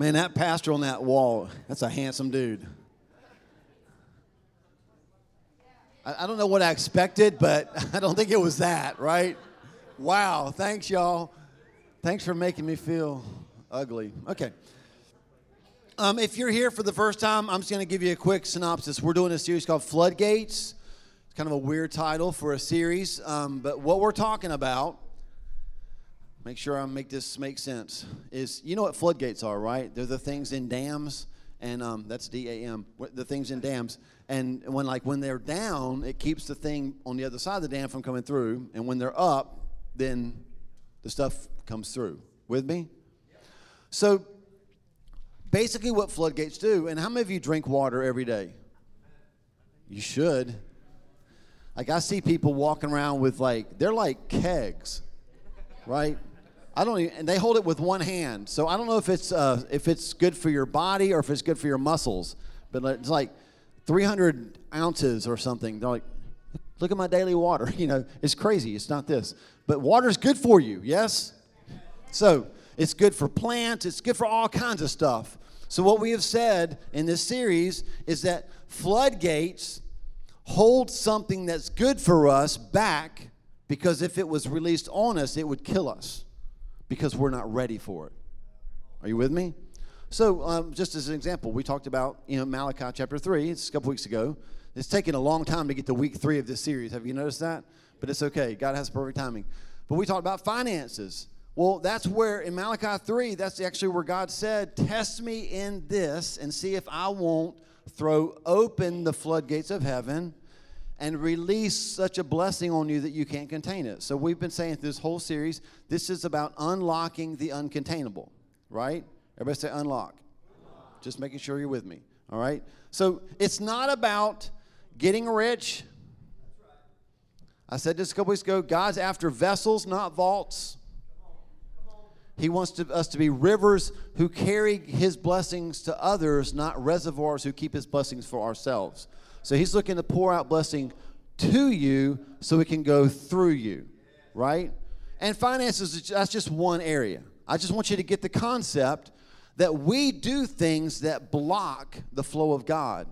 Man, that pastor on that wall, that's a handsome dude. I, I don't know what I expected, but I don't think it was that, right? Wow, thanks, y'all. Thanks for making me feel ugly. Okay. Um, if you're here for the first time, I'm just going to give you a quick synopsis. We're doing a series called Floodgates. It's kind of a weird title for a series, um, but what we're talking about, make sure I make this make sense, is you know what floodgates are, right? They're the things in dams, and um, that's D A M, the things in dams. And when like when they're down, it keeps the thing on the other side of the dam from coming through, and when they're up, then the stuff comes through. With me? So basically, what floodgates do, and how many of you drink water every day? You should. Like, I see people walking around with, like, they're like kegs, right? I don't even, and they hold it with one hand. So I don't know if it's, uh, if it's good for your body or if it's good for your muscles, but it's like 300 ounces or something. They're like, look at my daily water. You know, it's crazy. It's not this. But water's good for you, yes? So it's good for plants, it's good for all kinds of stuff. So, what we have said in this series is that floodgates hold something that's good for us back because if it was released on us, it would kill us because we're not ready for it. Are you with me? So, um, just as an example, we talked about you know Malachi chapter three. It's a couple weeks ago. It's taken a long time to get to week three of this series. Have you noticed that? But it's okay. God has perfect timing. But we talked about finances. Well, that's where in Malachi 3, that's actually where God said, Test me in this and see if I won't throw open the floodgates of heaven and release such a blessing on you that you can't contain it. So we've been saying this whole series, this is about unlocking the uncontainable, right? Everybody say unlock. unlock. Just making sure you're with me, all right? So it's not about getting rich. I said this a couple weeks ago God's after vessels, not vaults. He wants to, us to be rivers who carry his blessings to others, not reservoirs who keep his blessings for ourselves. So he's looking to pour out blessing to you so it can go through you, right? And finances, that's just one area. I just want you to get the concept that we do things that block the flow of God.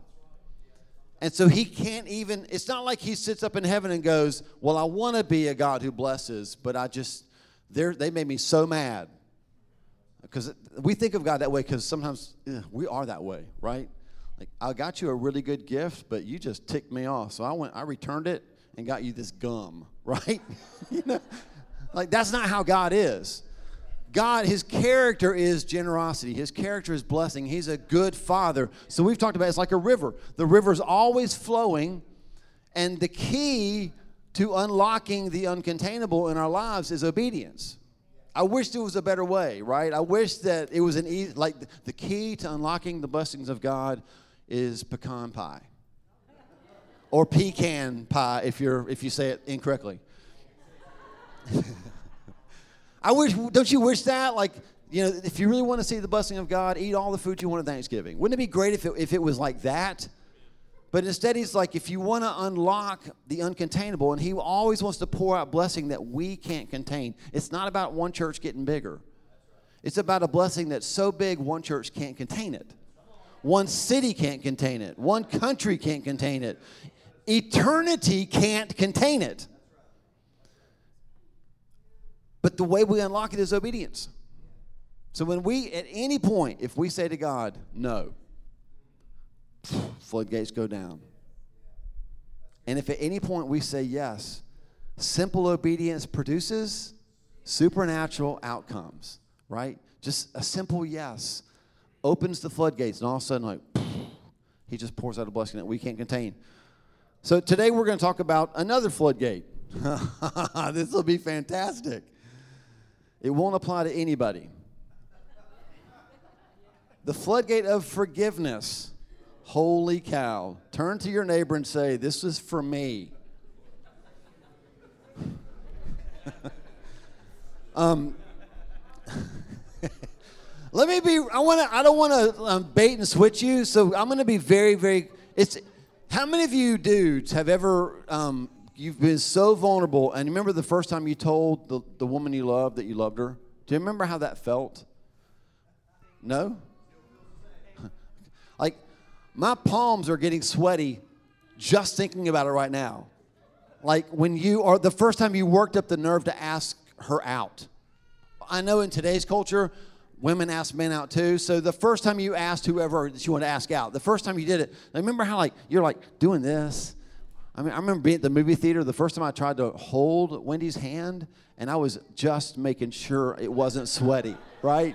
And so he can't even, it's not like he sits up in heaven and goes, Well, I want to be a God who blesses, but I just, they they made me so mad. Because we think of God that way because sometimes ugh, we are that way, right? Like, I got you a really good gift, but you just ticked me off. So I went, I returned it and got you this gum, right? you know, like that's not how God is. God, his character is generosity. His character is blessing. He's a good father. So we've talked about it's like a river. The river's always flowing, and the key to unlocking the uncontainable in our lives is obedience. I wish there was a better way, right? I wish that it was an easy, like the key to unlocking the blessings of God is pecan pie or pecan pie if you're if you say it incorrectly. I wish, don't you wish that? Like, you know, if you really want to see the blessing of God, eat all the food you want at Thanksgiving. Wouldn't it be great if it, if it was like that? But instead, he's like, if you want to unlock the uncontainable, and he always wants to pour out blessing that we can't contain. It's not about one church getting bigger, it's about a blessing that's so big one church can't contain it. One city can't contain it. One country can't contain it. Eternity can't contain it. But the way we unlock it is obedience. So when we, at any point, if we say to God, no, floodgates go down. And if at any point we say yes, simple obedience produces supernatural outcomes, right? Just a simple yes opens the floodgates, and all of a sudden, like, he just pours out a blessing that we can't contain. So today we're going to talk about another floodgate. this will be fantastic. It won't apply to anybody. The floodgate of forgiveness. Holy cow. Turn to your neighbor and say, This is for me. um, let me be, I want to, I don't want to um, bait and switch you, so I'm going to be very, very, it's, how many of you dudes have ever, um, you've been so vulnerable, and remember the first time you told the, the woman you loved that you loved her? Do you remember how that felt? No? Like, my palms are getting sweaty just thinking about it right now. Like when you are the first time you worked up the nerve to ask her out. I know in today's culture, women ask men out too. So the first time you asked whoever that you want to ask out, the first time you did it, I remember how like you're like doing this. I mean, I remember being at the movie theater the first time I tried to hold Wendy's hand, and I was just making sure it wasn't sweaty, right?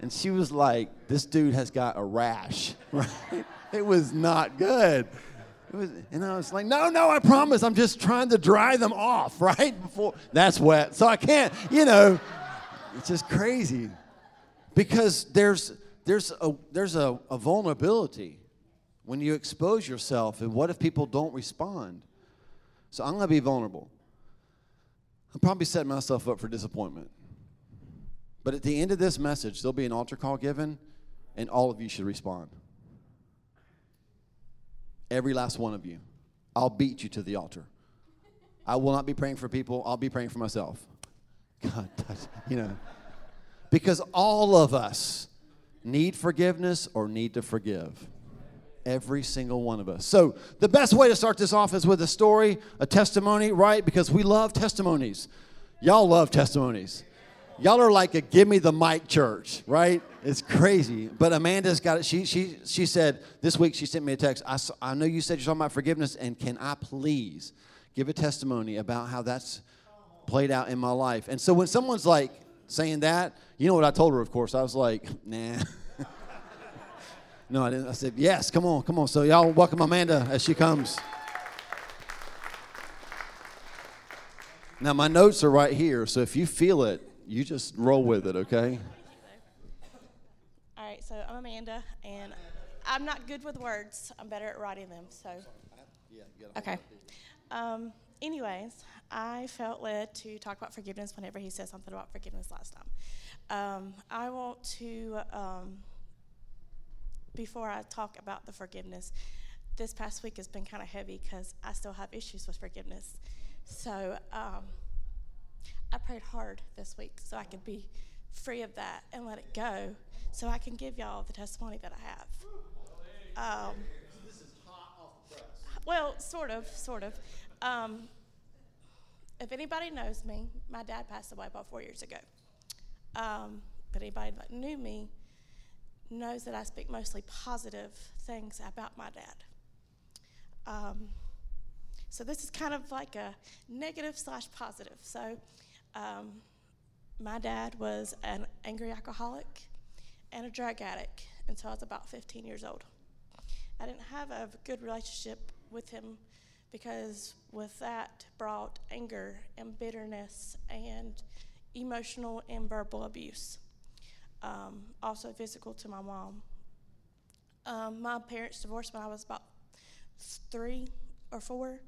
And she was like, "This dude has got a rash." Right? It was not good. It was, and I was like, "No, no, I promise. I'm just trying to dry them off, right? Before that's wet, so I can't. You know, it's just crazy." Because there's there's a there's a, a vulnerability when you expose yourself and what if people don't respond? So i'm going to be vulnerable. I'm probably setting myself up for disappointment. But at the end of this message there'll be an altar call given and all of you should respond. Every last one of you. I'll beat you to the altar. I will not be praying for people. I'll be praying for myself. God you know because all of us need forgiveness or need to forgive. Every single one of us. So, the best way to start this off is with a story, a testimony, right? Because we love testimonies. Y'all love testimonies. Y'all are like a give me the mic church, right? It's crazy. But Amanda's got it. She, she, she said this week, she sent me a text. I, I know you said you're talking about forgiveness, and can I please give a testimony about how that's played out in my life? And so when someone's like, saying that, you know what I told her, of course? I was like, nah. no, I didn't. I said, yes, come on, come on. So, y'all welcome Amanda as she comes. Now, my notes are right here, so if you feel it, you just roll with it, okay? All right, so I'm Amanda, and I'm not good with words. I'm better at writing them, so. Okay. Um, anyways, I felt led to talk about forgiveness whenever he said something about forgiveness last time. Um, I want to, um, before I talk about the forgiveness, this past week has been kind of heavy because I still have issues with forgiveness. So um, I prayed hard this week so I could be free of that and let it go so I can give y'all the testimony that I have. Um, well, sort of, sort of. Um, if anybody knows me, my dad passed away about four years ago. Um, but anybody that knew me knows that I speak mostly positive things about my dad. Um, so this is kind of like a negative slash positive. So um, my dad was an angry alcoholic and a drug addict until I was about 15 years old. I didn't have a good relationship with him because with that brought anger and bitterness and emotional and verbal abuse. Um, also physical to my mom. Um, my parents divorced when I was about three or four,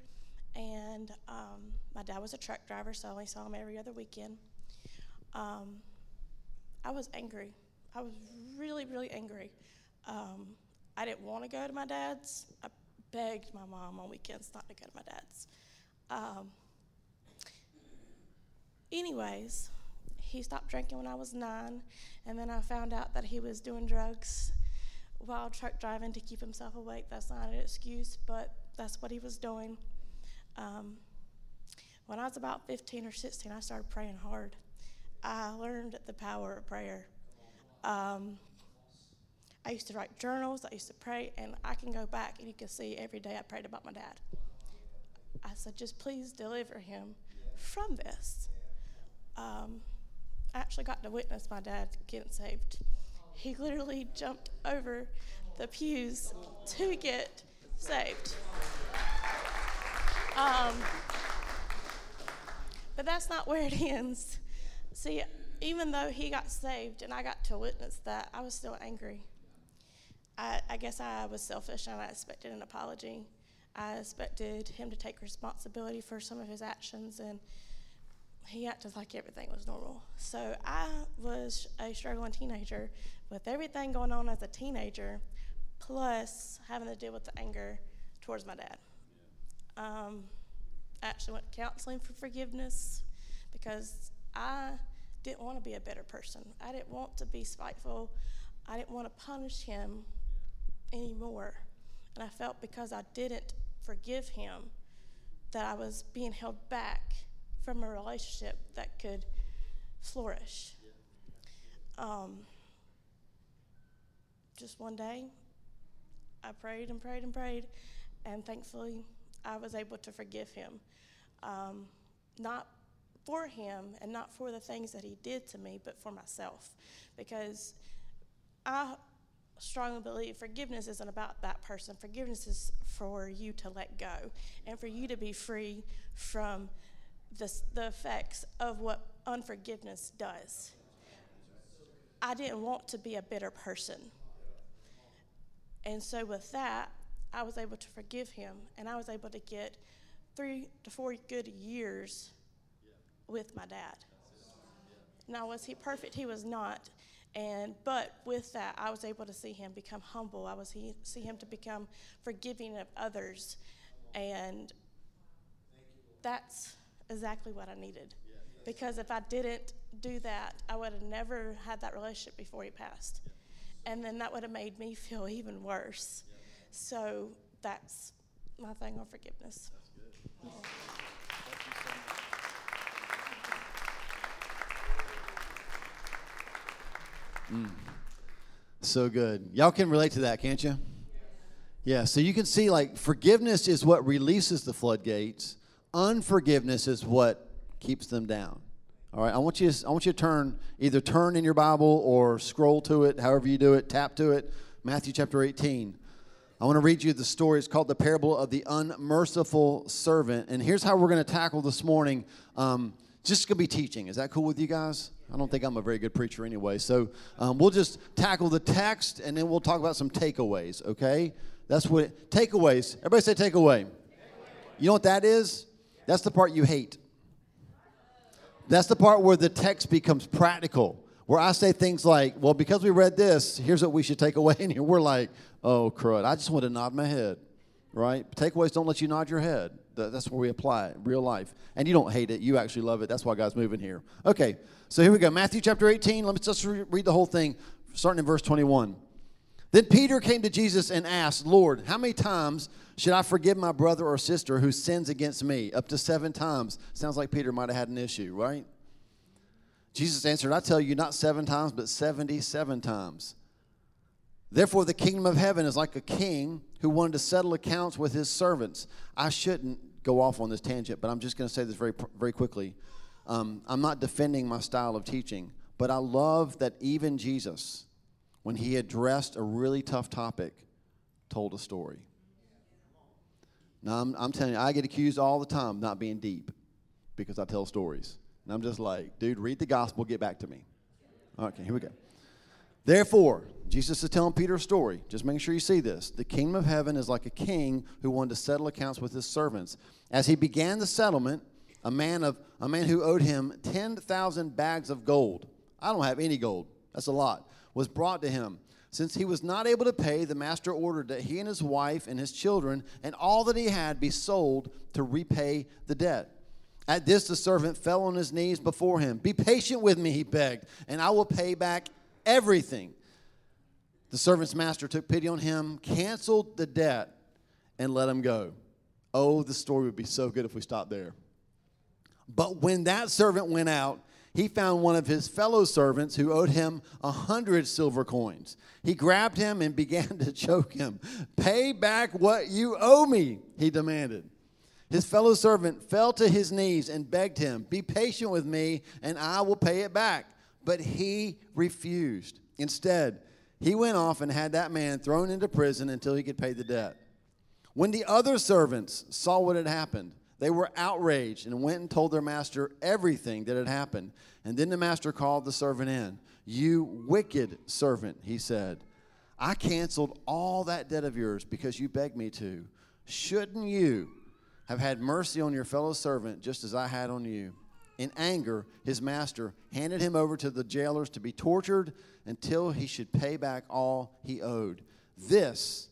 and um, my dad was a truck driver, so I only saw him every other weekend. Um, I was angry. I was really, really angry. Um, I didn't want to go to my dad's. I begged my mom on weekends not to go to my dad's. Um, anyways, he stopped drinking when I was nine, and then I found out that he was doing drugs while truck driving to keep himself awake. That's not an excuse, but that's what he was doing. Um, when I was about 15 or 16, I started praying hard. I learned the power of prayer. Um, I used to write journals, I used to pray, and I can go back and you can see every day I prayed about my dad. I said, just please deliver him from this. Um, I actually got to witness my dad getting saved. He literally jumped over the pews to get saved. Um, but that's not where it ends. See, even though he got saved and I got to witness that, I was still angry. I, I guess I was selfish and I expected an apology. I expected him to take responsibility for some of his actions, and he acted like everything was normal. So I was a struggling teenager with everything going on as a teenager, plus having to deal with the anger towards my dad. Um, I actually went to counseling for forgiveness because I didn't want to be a better person. I didn't want to be spiteful. I didn't want to punish him anymore. And I felt because I didn't forgive him that I was being held back from a relationship that could flourish. Um, just one day, I prayed and prayed and prayed, and thankfully, I was able to forgive him. Um, not for him and not for the things that he did to me, but for myself. Because I strongly believe forgiveness isn't about that person. Forgiveness is for you to let go and for you to be free from the, the effects of what unforgiveness does. I didn't want to be a bitter person. And so, with that, I was able to forgive him, and I was able to get three to four good years with my dad. Now, was he perfect? He was not. And but with that, I was able to see him become humble. I was he, see him to become forgiving of others, and that's exactly what I needed. Because if I didn't do that, I would have never had that relationship before he passed, and then that would have made me feel even worse. So that's my thing on forgiveness. Yeah. Mm. So good. Y'all can relate to that, can't you? Yeah, so you can see like forgiveness is what releases the floodgates, unforgiveness is what keeps them down. All right, I want you to, I want you to turn either turn in your Bible or scroll to it, however you do it, tap to it. Matthew chapter 18. I want to read you the story. It's called the parable of the unmerciful servant. And here's how we're going to tackle this morning. Um, just going to be teaching. Is that cool with you guys? I don't think I'm a very good preacher anyway. So um, we'll just tackle the text and then we'll talk about some takeaways, okay? That's what takeaways. Everybody say takeaway. You know what that is? That's the part you hate. That's the part where the text becomes practical, where I say things like, well, because we read this, here's what we should take away. And we're like, oh, crud. I just want to nod my head, right? Takeaways don't let you nod your head. That's where we apply it, real life. And you don't hate it, you actually love it. That's why God's moving here. Okay, so here we go. Matthew chapter 18. Let me just read the whole thing, starting in verse 21. Then Peter came to Jesus and asked, Lord, how many times should I forgive my brother or sister who sins against me? Up to seven times. Sounds like Peter might have had an issue, right? Jesus answered, I tell you, not seven times, but 77 times. Therefore, the kingdom of heaven is like a king who wanted to settle accounts with his servants. I shouldn't go off on this tangent, but I'm just going to say this very, very quickly. Um, I'm not defending my style of teaching, but I love that even Jesus, when he addressed a really tough topic, told a story. Now, I'm, I'm telling you, I get accused all the time of not being deep because I tell stories. And I'm just like, dude, read the gospel, get back to me. Okay, here we go. Therefore, Jesus is telling Peter a story. Just making sure you see this. The kingdom of heaven is like a king who wanted to settle accounts with his servants. As he began the settlement, a man of a man who owed him 10,000 bags of gold. I don't have any gold. That's a lot. Was brought to him. Since he was not able to pay, the master ordered that he and his wife and his children and all that he had be sold to repay the debt. At this, the servant fell on his knees before him. Be patient with me, he begged, and I will pay back everything. The servant's master took pity on him, canceled the debt, and let him go. Oh, the story would be so good if we stopped there. But when that servant went out, he found one of his fellow servants who owed him a hundred silver coins. He grabbed him and began to choke him. Pay back what you owe me, he demanded. His fellow servant fell to his knees and begged him, Be patient with me, and I will pay it back. But he refused. Instead, he went off and had that man thrown into prison until he could pay the debt. When the other servants saw what had happened, they were outraged and went and told their master everything that had happened. And then the master called the servant in. You wicked servant, he said. I canceled all that debt of yours because you begged me to. Shouldn't you have had mercy on your fellow servant just as I had on you? In anger, his master handed him over to the jailers to be tortured until he should pay back all he owed. This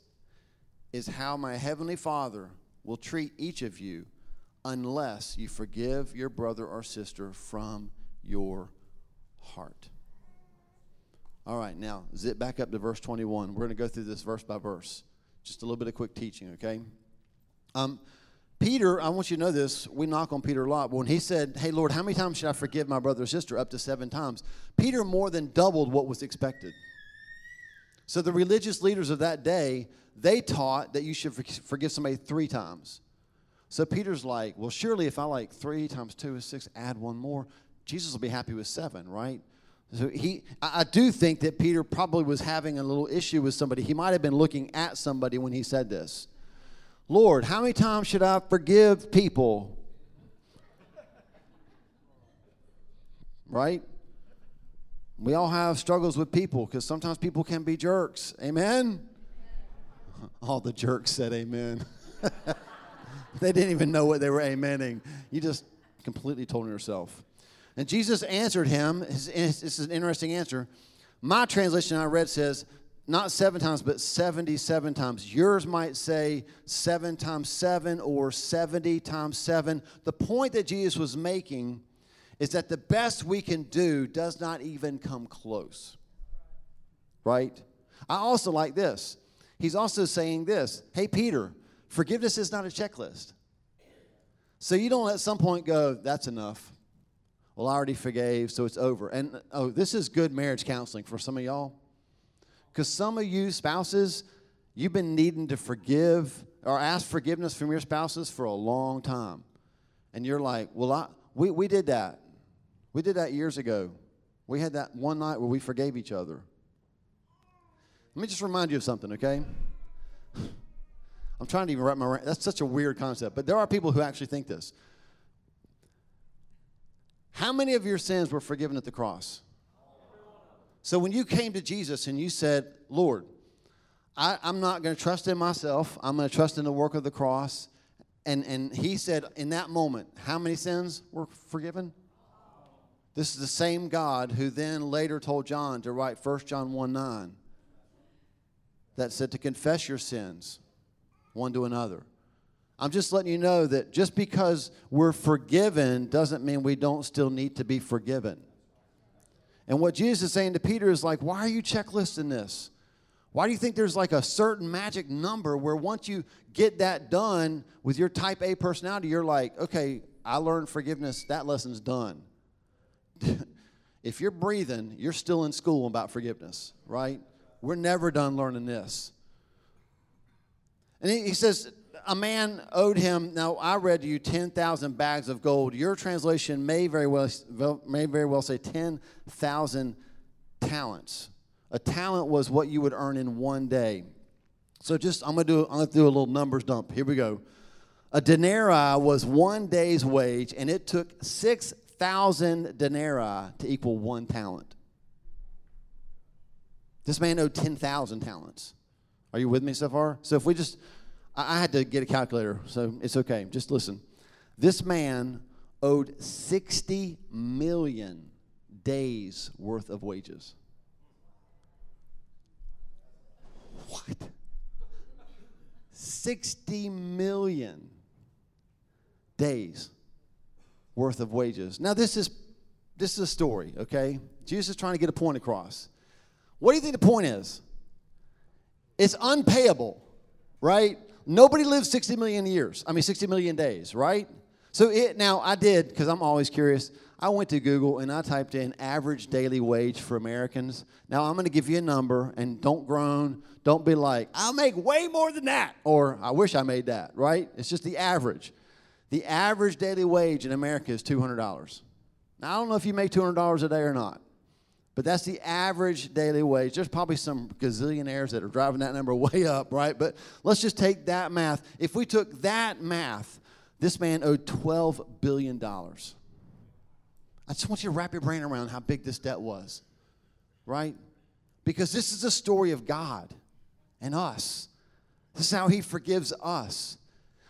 is how my heavenly Father will treat each of you unless you forgive your brother or sister from your heart. All right, now zip back up to verse 21. We're going to go through this verse by verse. Just a little bit of quick teaching, okay? Um, Peter, I want you to know this. We knock on Peter a lot. But when he said, Hey, Lord, how many times should I forgive my brother or sister? Up to seven times. Peter more than doubled what was expected. So the religious leaders of that day, they taught that you should forgive somebody three times. So Peter's like, Well, surely if I like three times two is six, add one more, Jesus will be happy with seven, right? So he, I do think that Peter probably was having a little issue with somebody. He might have been looking at somebody when he said this. Lord, how many times should I forgive people? Right? We all have struggles with people because sometimes people can be jerks. Amen? All the jerks said amen. they didn't even know what they were amening. You just completely told yourself. And Jesus answered him. This is an interesting answer. My translation I read says, not seven times, but 77 times. Yours might say seven times seven or 70 times seven. The point that Jesus was making is that the best we can do does not even come close. Right? I also like this. He's also saying this Hey, Peter, forgiveness is not a checklist. So you don't at some point go, that's enough. Well, I already forgave, so it's over. And oh, this is good marriage counseling for some of y'all. Because some of you spouses, you've been needing to forgive or ask forgiveness from your spouses for a long time. And you're like, well, I, we, we did that. We did that years ago. We had that one night where we forgave each other. Let me just remind you of something, okay? I'm trying to even wrap my that's such a weird concept, but there are people who actually think this. How many of your sins were forgiven at the cross? So when you came to Jesus and you said, Lord, I, am not going to trust in myself, I'm going to trust in the work of the cross. And, and he said, in that moment, how many sins were forgiven? This is the same God who then later told John to write 1 John 1 9 that said to confess your sins one to another. I'm just letting you know that just because we're forgiven doesn't mean we don't still need to be forgiven. And what Jesus is saying to Peter is like, why are you checklisting this? Why do you think there's like a certain magic number where once you get that done with your type A personality, you're like, okay, I learned forgiveness, that lesson's done. if you're breathing, you're still in school about forgiveness, right? We're never done learning this. And he, says, a man owed him, now I read you 10,000 bags of gold. Your translation may very well, may very well say 10,000 talents. A talent was what you would earn in one day. So just, I'm going to do, I'm going to do a little numbers dump. Here we go. A denarii was one day's wage, and it took 6,000 denarii to equal one talent. This man owed 10,000 talents. Are you with me so far? So if we just I, had to get a calculator, so it's okay. Just listen. This man owed 60 million days worth of wages. What? 60 million days worth of wages. Now this is this is a story, okay? Jesus is trying to get a point across. What do you think the point is? It's unpayable, right? Nobody lives 60 million years. I mean, 60 million days, right? So it now I did because I'm always curious. I went to Google and I typed in average daily wage for Americans. Now I'm going to give you a number and don't groan. Don't be like, I'll make way more than that or I wish I made that, right? It's just the average. The average daily wage in America is $200. Now I don't know if you make $200 a day or not. But that's the average daily wage. There's probably some gazillionaires that are driving that number way up, right? But let's just take that math. If we took that math, this man owed $12 billion. I just want you to wrap your brain around how big this debt was, right? Because this is a story of God and us. This is how He forgives us.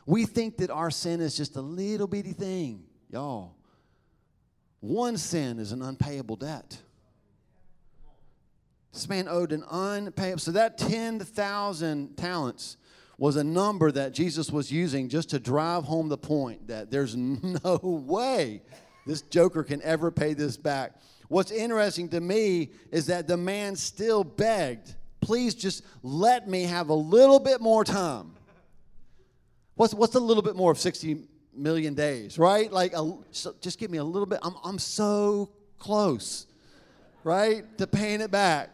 We think that our sin is just a little bitty thing, y'all. One sin is an unpayable debt. This man owed an unpayable. So that 10,000 talents was a number that Jesus was using just to drive home the point that there's no way this joker can ever pay this back. What's interesting to me is that the man still begged, please just let me have a little bit more time. What's, what's a little bit more of 60 million days, right? Like, a, so just give me a little bit. I'm, I'm so close, right, to paying it back.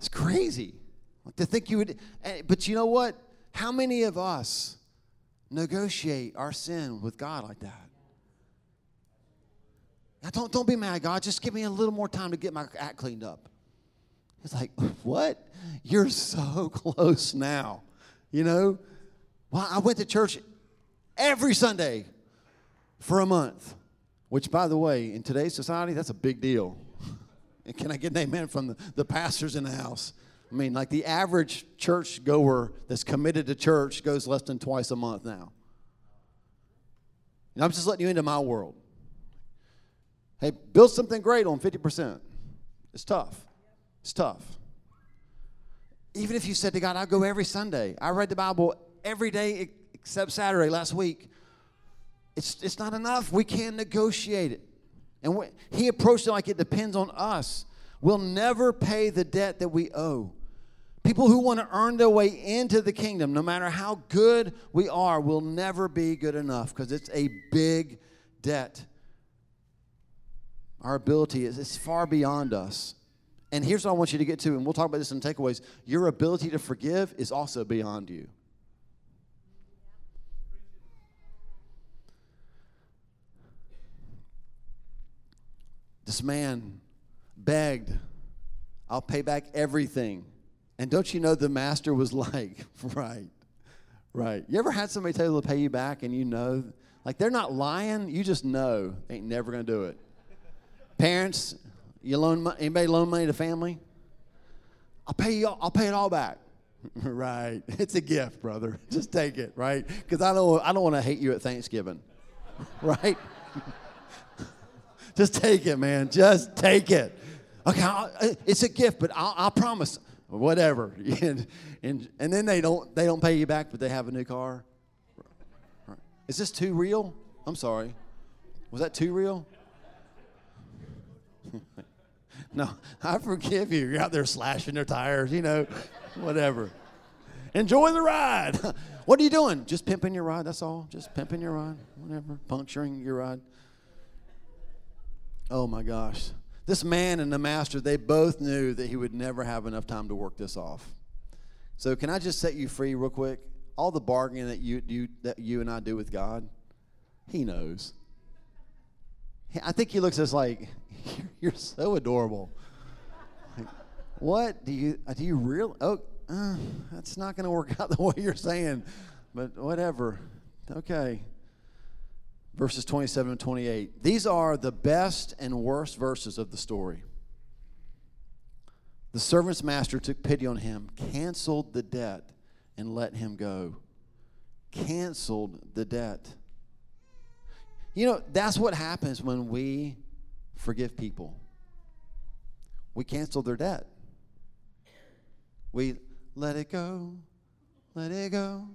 It's crazy to think you would, eh, but you know what? How many of us negotiate our sin with God like that? Now, don't, don't be mad, God. Just give me a little more time to get my act cleaned up. It's like, what? You're so close now. You know? Well, I went to church every Sunday for a month, which, by the way, in today's society, that's a big deal. And can I get an amen from the, the pastors in the house? I mean, like the average church goer that's committed to church goes less than twice a month now. And I'm just letting you into my world. Hey, build something great on 50%. It's tough. It's tough. Even if you said to God, I go every Sunday, I read the Bible every day except Saturday last week, it's, it's not enough. We can't negotiate it. And he approached it like it depends on us. We'll never pay the debt that we owe. People who want to earn their way into the kingdom, no matter how good we are, will never be good enough because it's a big debt. Our ability is it's far beyond us. And here's what I want you to get to, and we'll talk about this in takeaways. Your ability to forgive is also beyond you. This man begged, I'll pay back everything. And don't you know the master was like, right, right. You ever had somebody tell you they'll pay you back and you know, like they're not lying, you just know they ain't never gonna do it. Parents, you loan anybody loan money to family? I'll pay you. All, I'll pay it all back. right. It's a gift, brother. Just take it, right? Because I don't. I don't want to hate you at Thanksgiving, right? Just take it, man. Just take it. Okay, I'll, uh, it's a gift, but I'll, I'll promise. Whatever. and, and, and then they don't they don't pay you back, but they have a new car. Is this too real? I'm sorry. Was that too real? no, I forgive you. You're out there slashing their tires, you know, whatever. Enjoy the ride. what are you doing? Just pimping your ride, that's all. Just pimping your ride, whatever. Puncturing your ride. Oh my gosh. This man and the master, they both knew that he would never have enough time to work this off. So can I just set you free real quick? All the bargaining that you, you that you and I do with God, he knows. I think he looks at us like, you're so adorable. Like, what do you do? You really? Oh, uh, that's not going to work out the way you're saying, but whatever. Okay verses 27 and 28. These are the best and worst verses of the story. The servant's master took pity on him, canceled the debt, and let him go. Canceled the debt. You know, that's what happens when we forgive people. We cancel their debt. We let it go, let it go.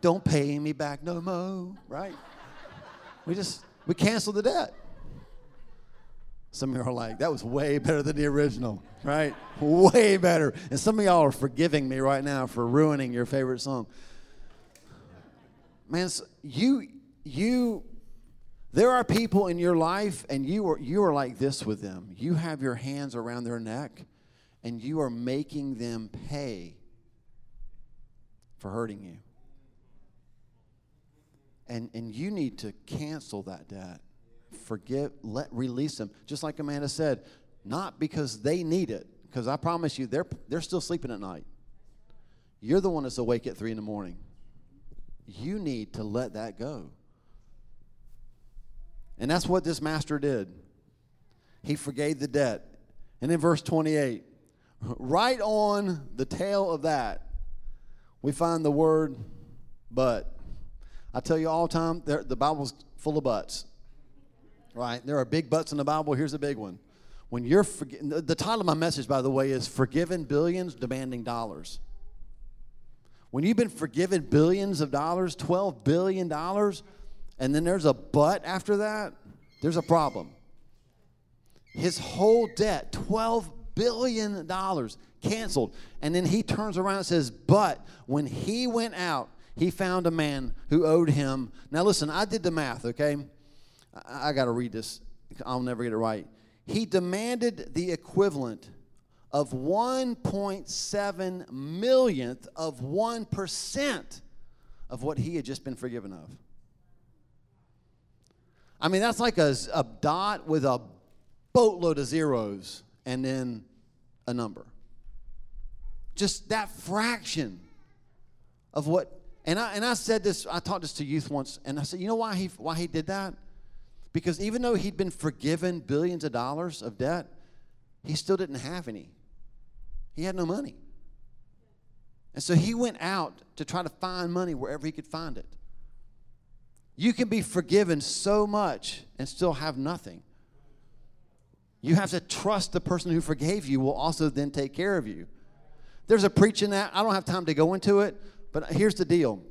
Don't pay me back no more, right? We just, we canceled the debt. Some of y'all are like, that was way better than the original, right? way better. And some of y'all are forgiving me right now for ruining your favorite song. Man, so you, you, there are people in your life, and you are, you are like this with them. You have your hands around their neck, and you are making them pay for hurting you. And, and you need to cancel that debt. Forgive, let release them. Just like Amanda said, not because they need it, because I promise you, they're, they're still sleeping at night. You're the one that's awake at three in the morning. You need to let that go. And that's what this master did. He forgave the debt. And in verse 28, right on the tail of that, we find the word but. I tell you all the time, the Bible's full of buts. Right? There are big buts in the Bible. Here's a big one. When you're forg- the title of my message, by the way, is "Forgiven Billions, Demanding Dollars." When you've been forgiven billions of dollars, twelve billion dollars, and then there's a but after that, There's a problem. His whole debt, $12 billion, canceled. And then he turns around and says, But when he went out, he found a man who owed him. Now, listen, I did the math, okay? I, I got to read this. I'll never get it right. He demanded the equivalent of 1.7 millionth of 1% of what he had just been forgiven of. I mean, that's like a, a dot with a boatload of zeros and then a number. Just that fraction of what, and I, and I said this, I taught this to youth once, and I said, you know why he, why he did that? Because even though he'd been forgiven billions of dollars of debt, he still didn't have any. He had no money. And so he went out to try to find money wherever he could find it. You can be forgiven so much and still have nothing. You have to trust the person who forgave you will also then take care of you. There's a preaching that, I don't have time to go into it, but here's the deal.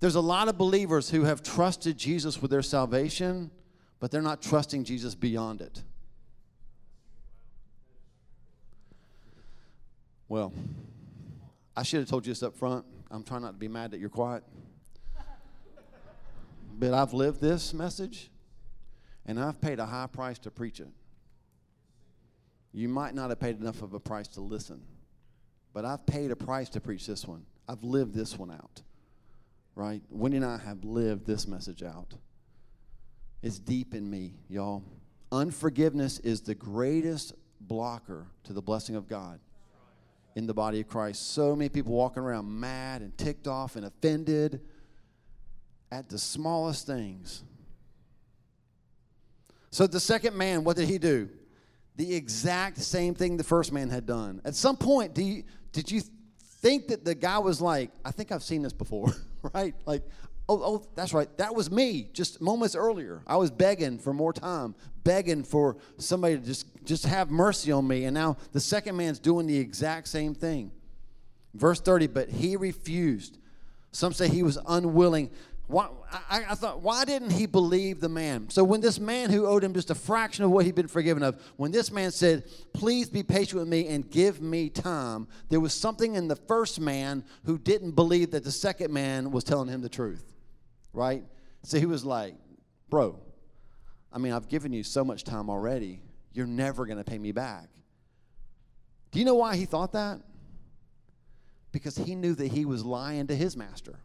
There's a lot of believers who have trusted Jesus with their salvation, but they're not trusting Jesus beyond it. Well, I should have told you this up front. I'm trying not to be mad that you're quiet. but I've lived this message, and I've paid a high price to preach it. You might not have paid enough of a price to listen, but I've paid a price to preach this one. I've lived this one out, right? Wendy and I have lived this message out. It's deep in me, y'all. Unforgiveness is the greatest blocker to the blessing of God in the body of Christ. So many people walking around mad and ticked off and offended at the smallest things. So the second man, what did he do? The exact same thing the first man had done. At some point, do you, did you think that the guy was like, I think I've seen this before, right? Like, oh, oh, that's right. That was me just moments earlier. I was begging for more time, begging for somebody to just, just have mercy on me. And now the second man's doing the exact same thing. Verse 30, but he refused. Some say he was unwilling. Why, I, I, thought, why didn't he believe the man? So when this man who owed him just a fraction of what he'd been forgiven of, when this man said, please be patient with me and give me time, there was something in the first man who didn't believe that the second man was telling him the truth, right? So he was like, bro, I mean, I've given you so much time already. You're never going to pay me back. Do you know why he thought that? Because he knew that he was lying to his master.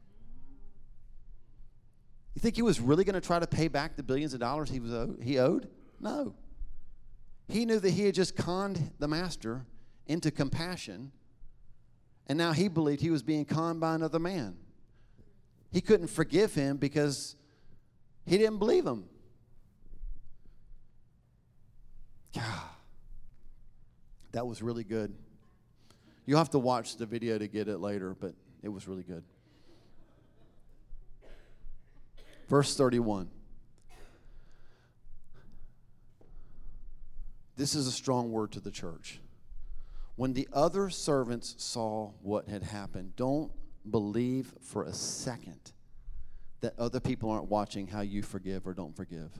You think he was really going to try to pay back the billions of dollars he, was owed, he owed? No. He knew that he had just conned the master into compassion, and now he believed he was being conned by another man. He couldn't forgive him because he didn't believe him. God, that was really good. You'll have to watch the video to get it later, but it was really good. Verse 31. This is a strong word to the church. When the other servants saw what had happened, don't believe for a second that other people aren't watching how you forgive or don't forgive.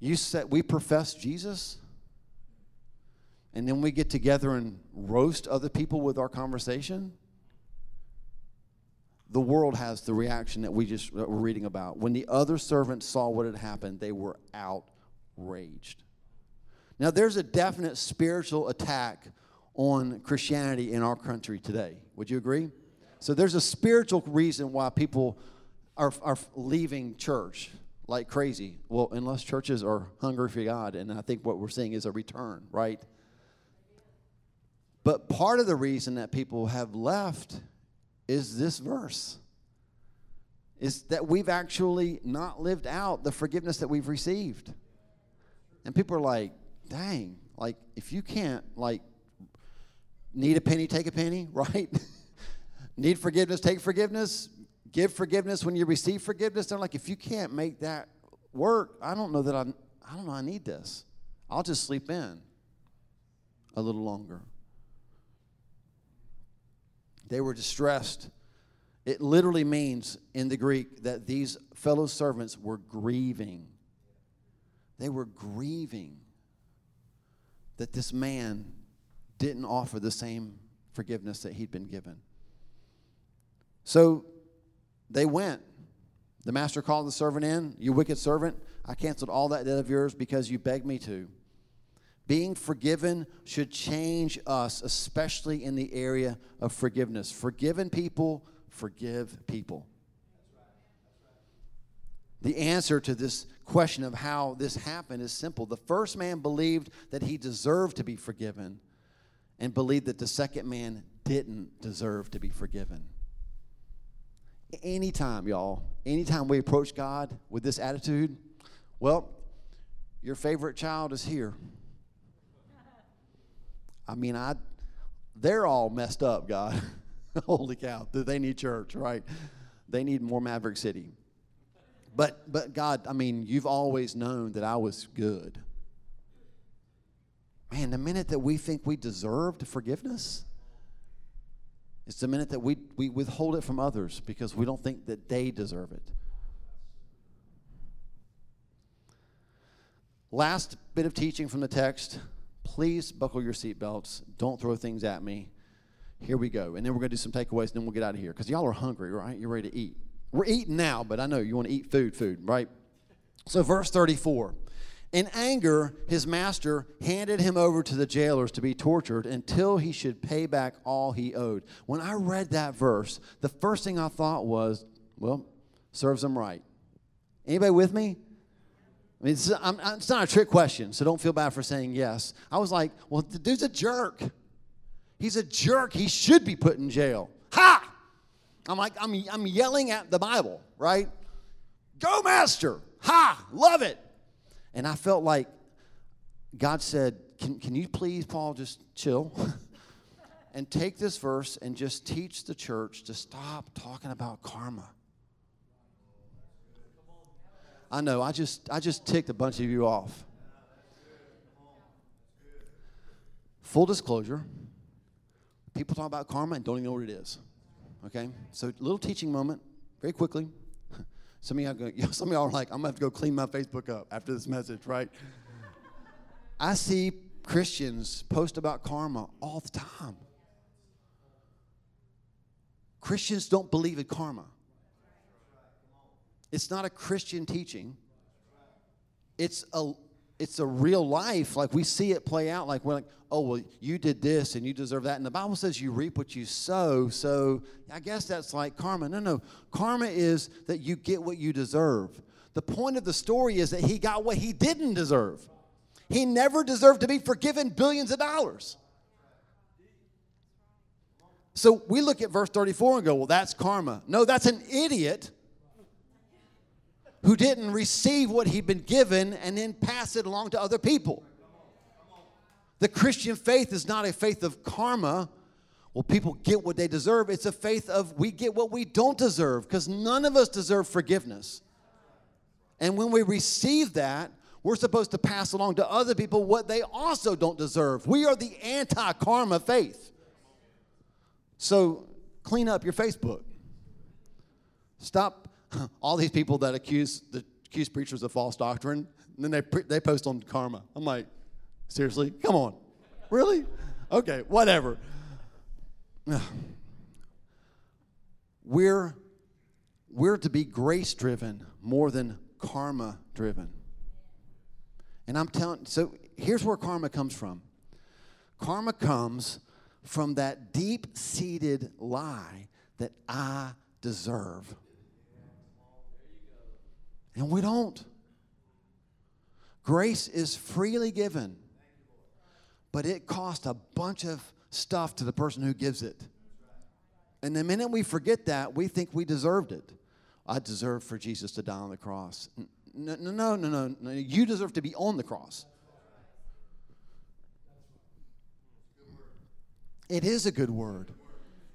You said we profess Jesus, and then we get together and roast other people with our conversation. The world has the reaction that we just were reading about. When the other servants saw what had happened, they were outraged. Now, there's a definite spiritual attack on Christianity in our country today. Would you agree? So, there's a spiritual reason why people are, are leaving church like crazy. Well, unless churches are hungry for God, and I think what we're seeing is a return, right? But part of the reason that people have left is this verse is that we've actually not lived out the forgiveness that we've received. And people are like, dang, like if you can't like need a penny, take a penny, right? need forgiveness, take forgiveness give forgiveness when you receive forgiveness. They're like, if you can't make that work, I don't know that I, I don't know I need this. I'll just sleep in a little longer. They were distressed It literally means in the Greek that these fellow servants were grieving. They were grieving that this man didn't offer the same forgiveness that he'd been given. So they went. The master called the servant in. You wicked servant, I canceled all that debt of yours because you begged me to. Being forgiven should change us, especially in the area of forgiveness. Forgiven people forgive people. The answer to this question of how this happened is simple. The first man believed that he deserved to be forgiven and believed that the second man didn't deserve to be forgiven. Anytime, y'all, anytime we approach God with this attitude, well, your favorite child is here. I mean, I they're all messed up, God. Holy cow. They need church, right? They need more Maverick City. But but God, I mean, you've always known that I was good. Man, the minute that we think we deserved forgiveness, it's the minute that we, we withhold it from others because we don't think that they deserve it. Last bit of teaching from the text. Please buckle your seatbelts. Don't throw things at me. Here we go. And then we're going to do some takeaways, and then we'll get out of here because y'all are hungry, right? You're ready to eat. We're eating now, but I know you want to eat food, food, right? So, verse 34. In anger, his master handed him over to the jailers to be tortured until he should pay back all he owed. When I read that verse, the first thing I thought was, well, serves him right. Anybody with me? I mean, it's, it's not a trick question, so don't feel bad for saying yes. I was like, well, the dude's a jerk. He's a jerk. He should be put in jail. Ha! I'm like, I'm, I'm yelling at the Bible, right? Go, Master! Ha! Love it! And I felt like God said, Can, can you please, Paul, just chill? and take this verse and just teach the church to stop talking about karma. I know, I just I just ticked a bunch of you off. Full disclosure, people talk about karma and don't even know what it is. Okay? So little teaching moment, very quickly. Some of y'all, go, some of y'all are like, I'm gonna have to go clean my Facebook up after this message, right? I see Christians post about karma all the time. Christians don't believe in karma. It's not a Christian teaching. It's a it's a real life. Like we see it play out. Like we're like, oh well, you did this and you deserve that. And the Bible says you reap what you sow. So I guess that's like karma. No, no. Karma is that you get what you deserve. The point of the story is that he got what he didn't deserve. He never deserved to be forgiven billions of dollars. So we look at verse 34 and go, well, that's karma. No, that's an idiot who didn't receive what he'd been given and then pass it along to other people. The Christian faith is not a faith of karma. Well, people get what they deserve. It's a faith of we get what we don't deserve because none of us deserve forgiveness. And when we receive that, we're supposed to pass along to other people what they also don't deserve. We are the anti karma faith. So clean up your Facebook. Stop all these people that accuse the accuse preachers of false doctrine, and then they pre- they post on karma. I'm like, seriously, come on, really? Okay, whatever. We're we're to be grace driven more than karma driven. And I'm telling so here's where karma comes from. Karma comes from that deep seated lie that I deserve. And we don't. Grace is freely given, but it costs a bunch of stuff to the person who gives it. And the minute we forget that, we think we deserved it. I deserve for Jesus to die on the cross. No, no, no, no, no. You deserve to be on the cross. It is a good word.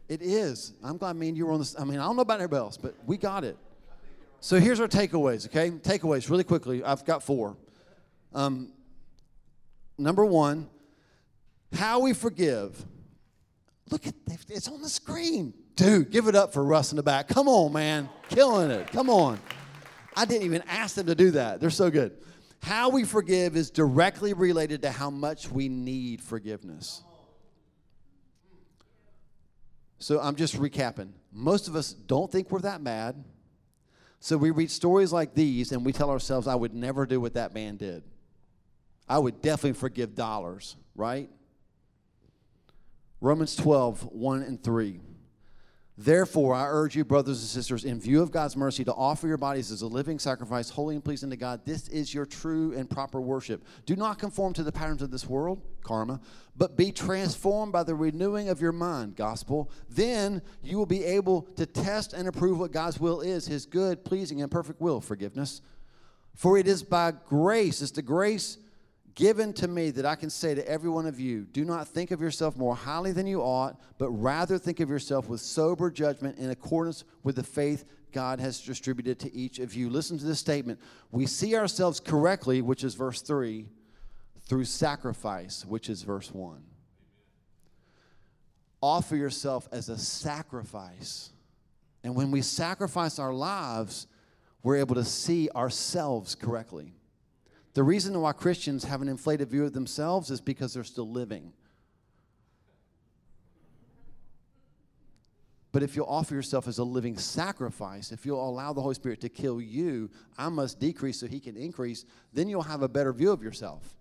It is. I'm glad me and you were on this. I mean, I don't know about anybody else, but we got it. So here's our takeaways, okay? Takeaways, really quickly. I've got four. Um, number one, how we forgive. Look at it's on the screen. Dude, give it up for Russ in the back. Come on, man. Killing it. Come on. I didn't even ask them to do that. They're so good. How we forgive is directly related to how much we need forgiveness. So I'm just recapping. Most of us don't think we're that bad. So we read stories like these and we tell ourselves, I would never do what that man did. I would definitely forgive dollars, right? Romans 12, 1 and 3. Therefore, I urge you, brothers and sisters, in view of God's mercy, to offer your bodies as a living sacrifice, holy and pleasing to God. This is your true and proper worship. Do not conform to the patterns of this world, karma, but be transformed by the renewing of your mind, gospel. Then you will be able to test and approve what God's will is, his good, pleasing, and perfect will, forgiveness. For it is by grace, it's the grace given to me that I can say to every one of you do not think of yourself more highly than you ought, but rather think of yourself with sober judgment in accordance with the faith God has distributed to each of you. Listen to this statement. We see ourselves correctly, which is verse 3, through sacrifice, which is verse 1. Offer yourself as a sacrifice. And when we sacrifice our lives, we're able to see ourselves correctly. The reason why Christians have an inflated view of themselves is because they're still living. But if you'll offer yourself as a living sacrifice, if you'll allow the Holy Spirit to kill you, I must decrease so He can increase, then you'll have a better view of yourself.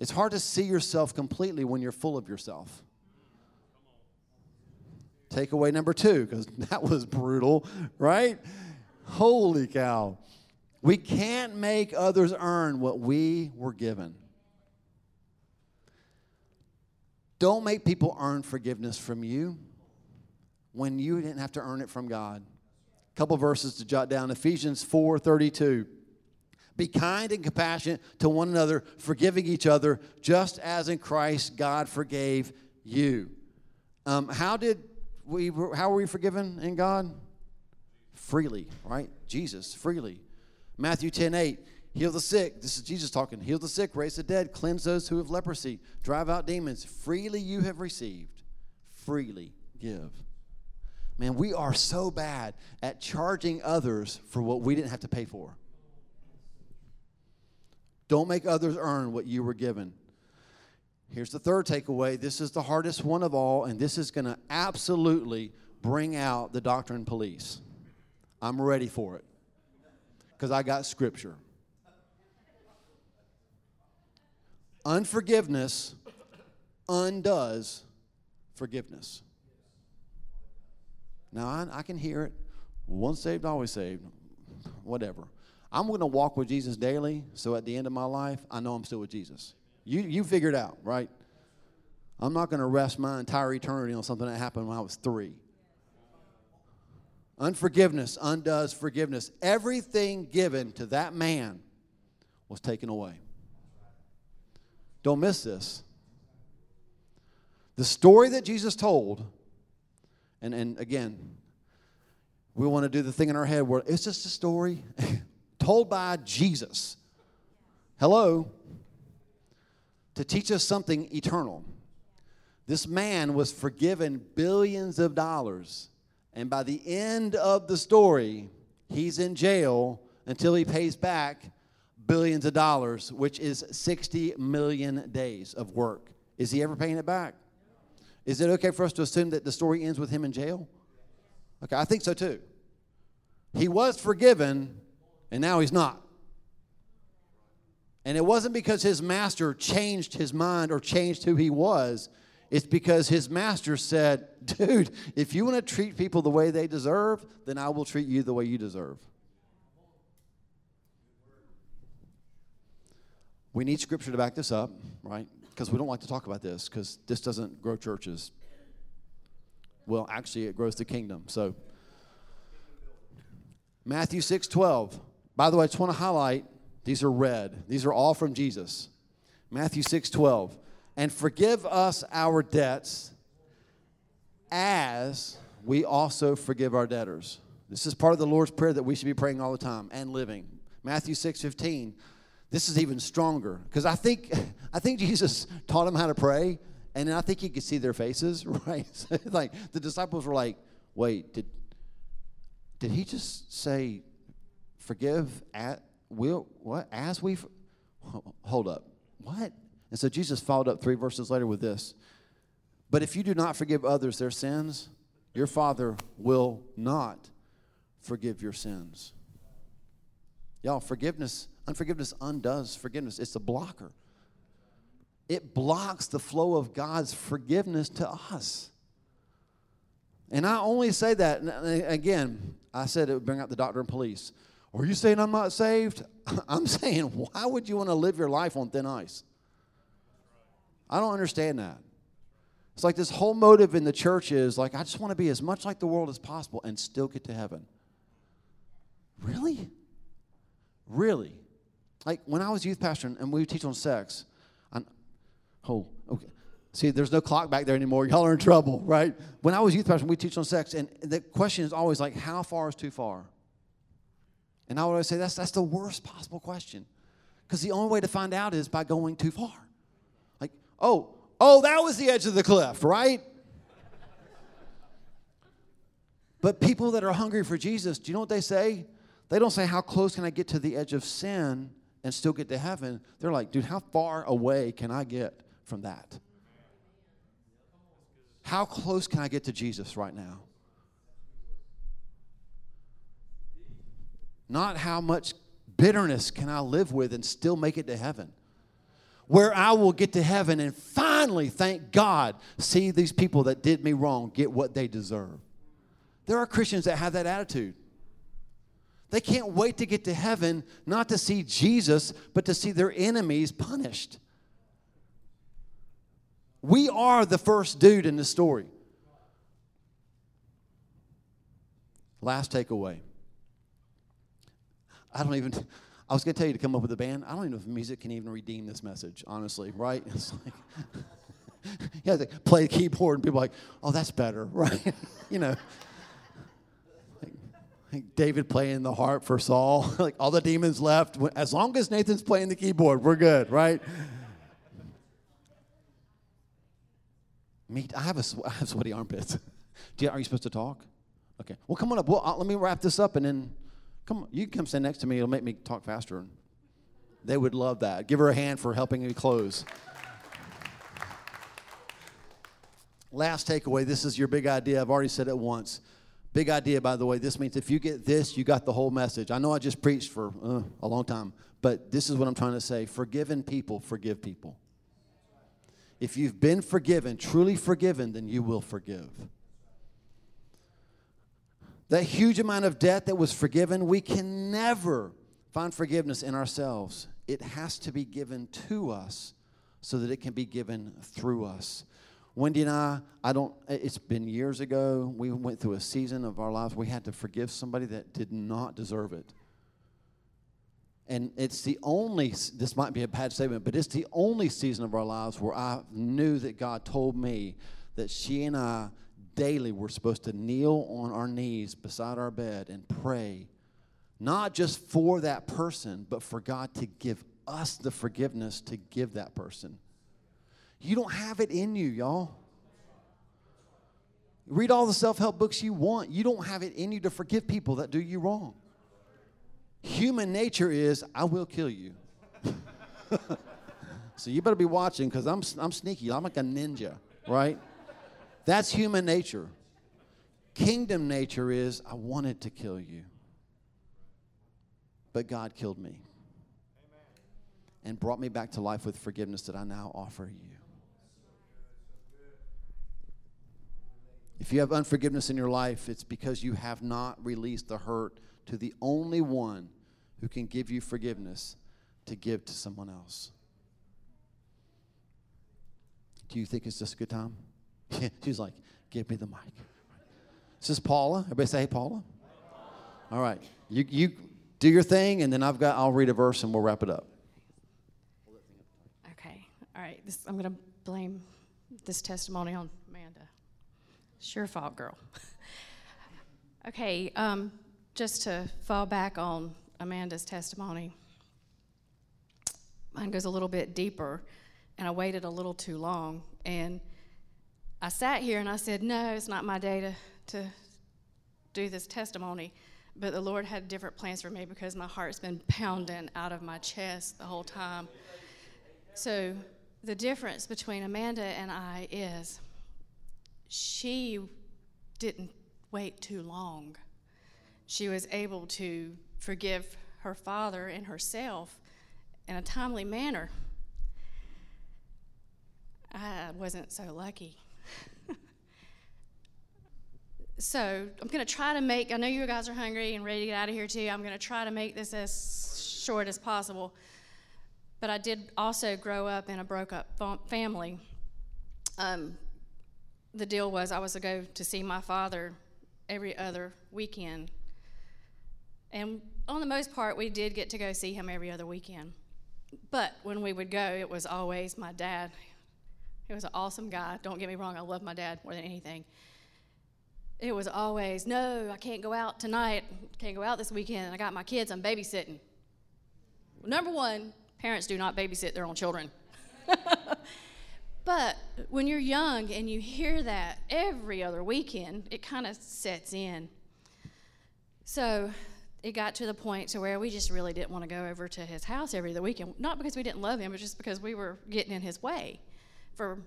It's hard to see yourself completely when you're full of yourself. Takeaway number two, because that was brutal, right? Holy cow. We can't make others earn what we were given. Don't make people earn forgiveness from you when you didn't have to earn it from God. A couple verses to jot down Ephesians 4 32. Be kind and compassionate to one another, forgiving each other, just as in Christ God forgave you. Um, how did we? How were we forgiven in God? Freely, right? Jesus, freely. Matthew 10 8, heal the sick. This is Jesus talking. Heal the sick, raise the dead, cleanse those who have leprosy, drive out demons. Freely you have received, freely give. Man, we are so bad at charging others for what we didn't have to pay for. Don't make others earn what you were given. Here's the third takeaway. This is the hardest one of all, and this is going to absolutely bring out the doctrine police. I'm ready for it because I got scripture. Unforgiveness undoes forgiveness. Now, I, I, can hear it. Once saved, always saved. Whatever. I'm going to walk with Jesus daily, so at the end of my life, I know I'm still with Jesus. You, you figured out, right? I'm not going to rest my entire eternity on something that happened when I was three. Unforgiveness undoes forgiveness. Everything given to that man was taken away. Don't miss this. The story that Jesus told, and, and again, we want to do the thing in our head where it's just a story told by Jesus. Hello? To teach us something eternal. This man was forgiven billions of dollars and by the end of the story, he's in jail until he pays back billions of dollars, which is 60 million days of work. Is he ever paying it back? Is it okay for us to assume that the story ends with him in jail? Okay, I think so too. He was forgiven, and now he's not. And it wasn't because his master changed his mind or changed who he was. It's because his master said, Dude, if you want to treat people the way they deserve, then I will treat you the way you deserve. We need scripture to back this up, right? Because we don't like to talk about this because this doesn't grow churches. Well, actually, it grows the kingdom. So, Matthew 6 12. By the way, I just want to highlight these are red, these are all from Jesus. Matthew 6 12 and forgive us our debts as we also forgive our debtors. This is part of the Lord's Prayer that we should be praying all the time and living. Matthew 6 15. This is even stronger because I think, I think Jesus taught them how to pray, And I think you could see their faces, right? Like the disciples were like, wait, did did he just say forgive at will what as we hold up what and so jesus followed up three verses later with this but if you do not forgive others their sins your father will not forgive your sins. Y'all forgiveness unforgiveness undoes forgiveness. It's a blocker. It blocks the flow of god's forgiveness to us. And i only say that again i said it would bring out the doctrine police. Are you saying I'm not saved? I'm saying, why would you want to live your life on thin ice? I don't understand that. It's like this whole motive in the church is like, I just want to be as much like the world as possible and still get to heaven. Really? Really? Like when I was youth pastor and we teach on sex, I'm, oh, okay. See, there's no clock back there anymore. Y'all are in trouble, right? When I was youth pastor, we teach on sex, and the question is always like, how far is too far? And I would always say that's, that's the worst possible question. Because the only way to find out is by going too far. Oh, oh, that was the edge of the cliff, right? but people that are hungry for Jesus, do you know what they say? They don't say, How close can I get to the edge of sin and still get to heaven? They're like, Dude, how far away can I get from that? How close can I get to Jesus right now? Not how much bitterness can I live with and still make it to heaven. Where I will get to heaven and finally, thank God, see these people that did me wrong get what they deserve. There are Christians that have that attitude. They can't wait to get to heaven, not to see Jesus, but to see their enemies punished. We are the first dude in the story. Last takeaway I don't even. I was going to tell you to come up with a band. I don't even know if music can even redeem this message, honestly, right? It's like, have to play the keyboard, and people are like, oh, that's better, right? you know, like, David playing the harp for Saul, like all the demons left. As long as Nathan's playing the keyboard, we're good, right? Me, I have, a, I have sweaty armpits. You, are you supposed to talk? Okay. Well, come on up. Well, uh, let me wrap this up and then Come on, you can come stand next to me. It'll make me talk faster. They would love that. Give her a hand for helping me close. Last takeaway this is your big idea. I've already said it once. Big idea, by the way. This means if you get this, you got the whole message. I know I just preached for uh, a long time, but this is what I'm trying to say. Forgiven people forgive people. If you've been forgiven, truly forgiven, then you will forgive that huge amount of debt that was forgiven, we can never find forgiveness in ourselves. It has to be given to us so that it can be given through us. Wendy and I, I don't, it's been years ago, we went through a season of our lives. We had to forgive somebody that did not deserve it. And it's the only, this might be a bad statement, but it's the only season of our lives where I knew that God told me that she and I daily we're supposed to kneel on our knees beside our bed and pray, not just for that person, but for God to give us the forgiveness to give that person. You don't have it in you, y'all. Read all the self help books you want. You don't have it in you to forgive people that do you wrong. Human nature is, I will kill you. so you better be watching because I'm, I'm sneaky. I'm like a ninja, right? That's human nature. Kingdom nature is I wanted to kill you, but God killed me and brought me back to life with forgiveness that I now offer you. If you have unforgiveness in your life, it's because you have not released the hurt to the only one who can give you forgiveness to give to someone else. Do you think it's just a good time? She's like, give me the mic. This is Paula. Everybody say, hey, Paula. All right. You, you do your thing, and then I've got, I'll read a verse and we'll wrap it up. Okay. All right. This, I'm going to blame this testimony on Amanda. Sure fault, girl. okay. Um, just to fall back on Amanda's testimony, mine goes a little bit deeper and I waited a little too long. And I sat here and I said, No, it's not my day to, to do this testimony. But the Lord had different plans for me because my heart's been pounding out of my chest the whole time. So, the difference between Amanda and I is she didn't wait too long. She was able to forgive her father and herself in a timely manner. I wasn't so lucky. So I'm going to try to make, I know you guys are hungry and ready to get out of here too. I'm going to try to make this as short as possible. But I did also grow up in a broke up family. Um, the deal was I was to go to see my father every other weekend. And on the most part, we did get to go see him every other weekend. But when we would go, it was always my dad. He was an awesome guy. Don't get me wrong, I love my dad more than anything. It was always, no, I can't go out tonight. Can't go out this weekend. I got my kids. I'm babysitting. Number one, parents do not babysit their own children. but when you're young and you hear that every other weekend, it kind of sets in. So it got to the point to where we just really didn't want to go over to his house every other weekend. Not because we didn't love him, but just because we were getting in his way for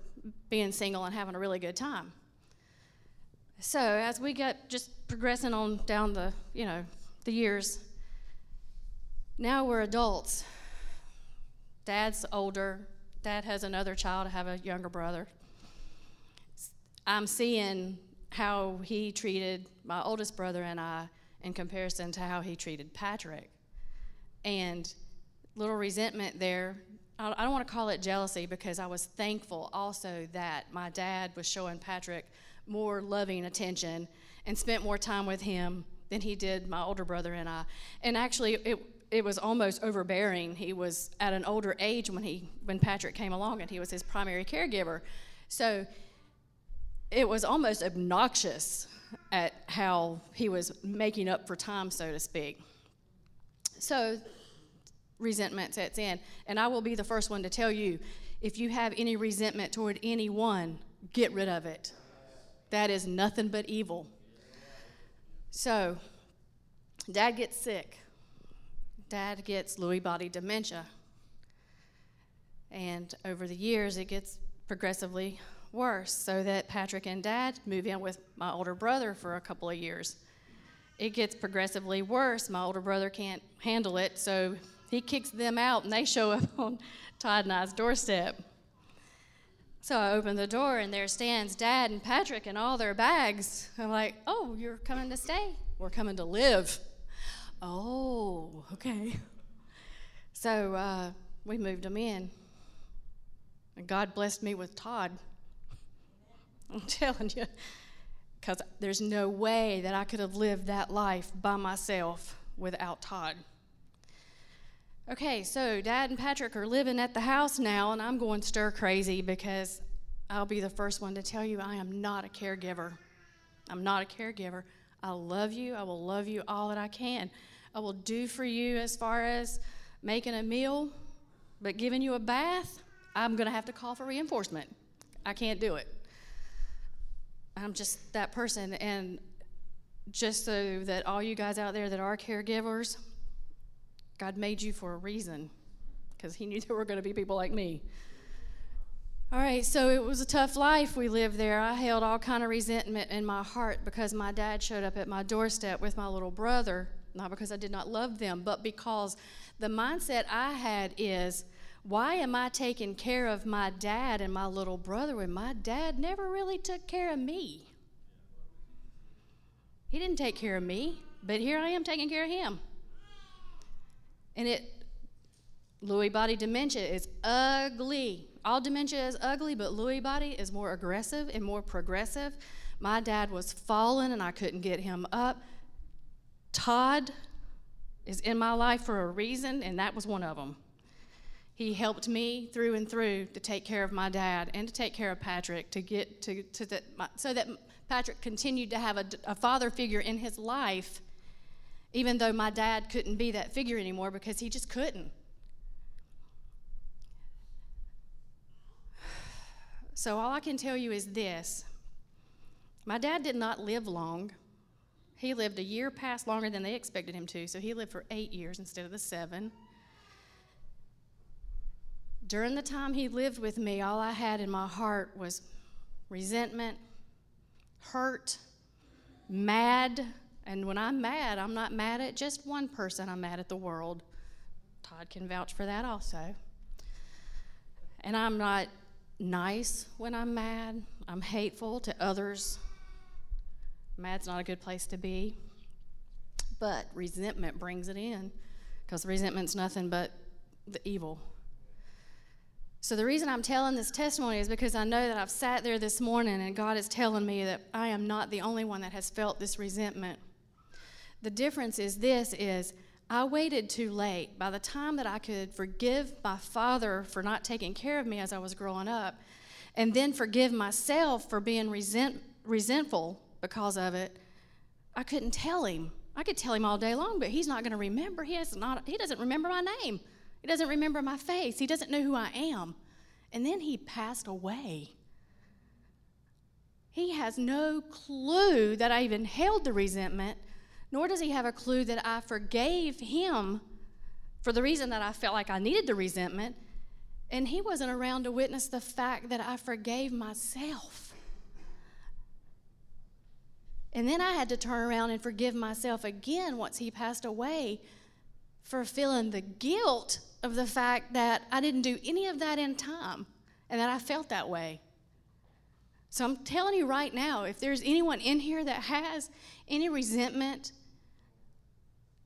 being single and having a really good time. So as we got just progressing on down the, you know, the years, now we're adults. Dad's older. Dad has another child. I have a younger brother. I'm seeing how he treated my oldest brother and I in comparison to how he treated Patrick. And little resentment there. I don't want to call it jealousy because I was thankful also that my dad was showing Patrick more loving attention and spent more time with him than he did my older brother and I. And actually, it, it was almost overbearing. He was at an older age when he when Patrick came along, and he was his primary caregiver. So it was almost obnoxious at how he was making up for time, so to speak. So resentment sets in. And I will be the first one to tell you if you have any resentment toward anyone, get rid of it. That is nothing but evil. So, dad gets sick. Dad gets Lewy body dementia. And over the years, it gets progressively worse, so that Patrick and Dad move in with my older brother for a couple of years. It gets progressively worse. My older brother can't handle it, so he kicks them out, and they show up on Todd and I's doorstep. So I open the door, and there stands Dad and Patrick and all their bags. I'm like, oh, you're coming to stay? We're coming to live. Oh, okay. So uh, we moved them in. And God blessed me with Todd. I'm telling you, because there's no way that I could have lived that life by myself without Todd. Okay, so Dad and Patrick are living at the house now, and I'm going stir crazy because I'll be the first one to tell you I am not a caregiver. I'm not a caregiver. I love you. I will love you all that I can. I will do for you as far as making a meal, but giving you a bath, I'm going to have to call for reinforcement. I can't do it. I'm just that person. And just so that all you guys out there that are caregivers, God made you for a reason because He knew there were going to be people like me. All right, so it was a tough life we lived there. I held all kind of resentment in my heart because my dad showed up at my doorstep with my little brother, not because I did not love them, but because the mindset I had is, why am I taking care of my dad and my little brother when my dad never really took care of me? He didn't take care of me, but here I am taking care of him. And it, Lewy body dementia is ugly. All dementia is ugly, but Lewy body is more aggressive and more progressive. My dad was fallen and I couldn't get him up. Todd is in my life for a reason, and that was one of them. He helped me through and through to take care of my dad and to take care of Patrick to get to, to the, so that Patrick continued to have a, a father figure in his life even though my dad couldn't be that figure anymore because he just couldn't. So, all I can tell you is this my dad did not live long. He lived a year past longer than they expected him to, so he lived for eight years instead of the seven. During the time he lived with me, all I had in my heart was resentment, hurt, mad. And when I'm mad, I'm not mad at just one person, I'm mad at the world. Todd can vouch for that also. And I'm not nice when I'm mad, I'm hateful to others. Mad's not a good place to be. But resentment brings it in because resentment's nothing but the evil. So, the reason I'm telling this testimony is because I know that I've sat there this morning and God is telling me that I am not the only one that has felt this resentment. The difference is this is I waited too late. By the time that I could forgive my father for not taking care of me as I was growing up, and then forgive myself for being resent, resentful because of it, I couldn't tell him. I could tell him all day long, but he's not going to remember. He, has not, he doesn't remember my name. He doesn't remember my face. He doesn't know who I am. And then he passed away. He has no clue that I even held the resentment, nor does he have a clue that I forgave him for the reason that I felt like I needed the resentment. And he wasn't around to witness the fact that I forgave myself. And then I had to turn around and forgive myself again once he passed away for feeling the guilt of the fact that I didn't do any of that in time and that I felt that way. So I'm telling you right now if there's anyone in here that has any resentment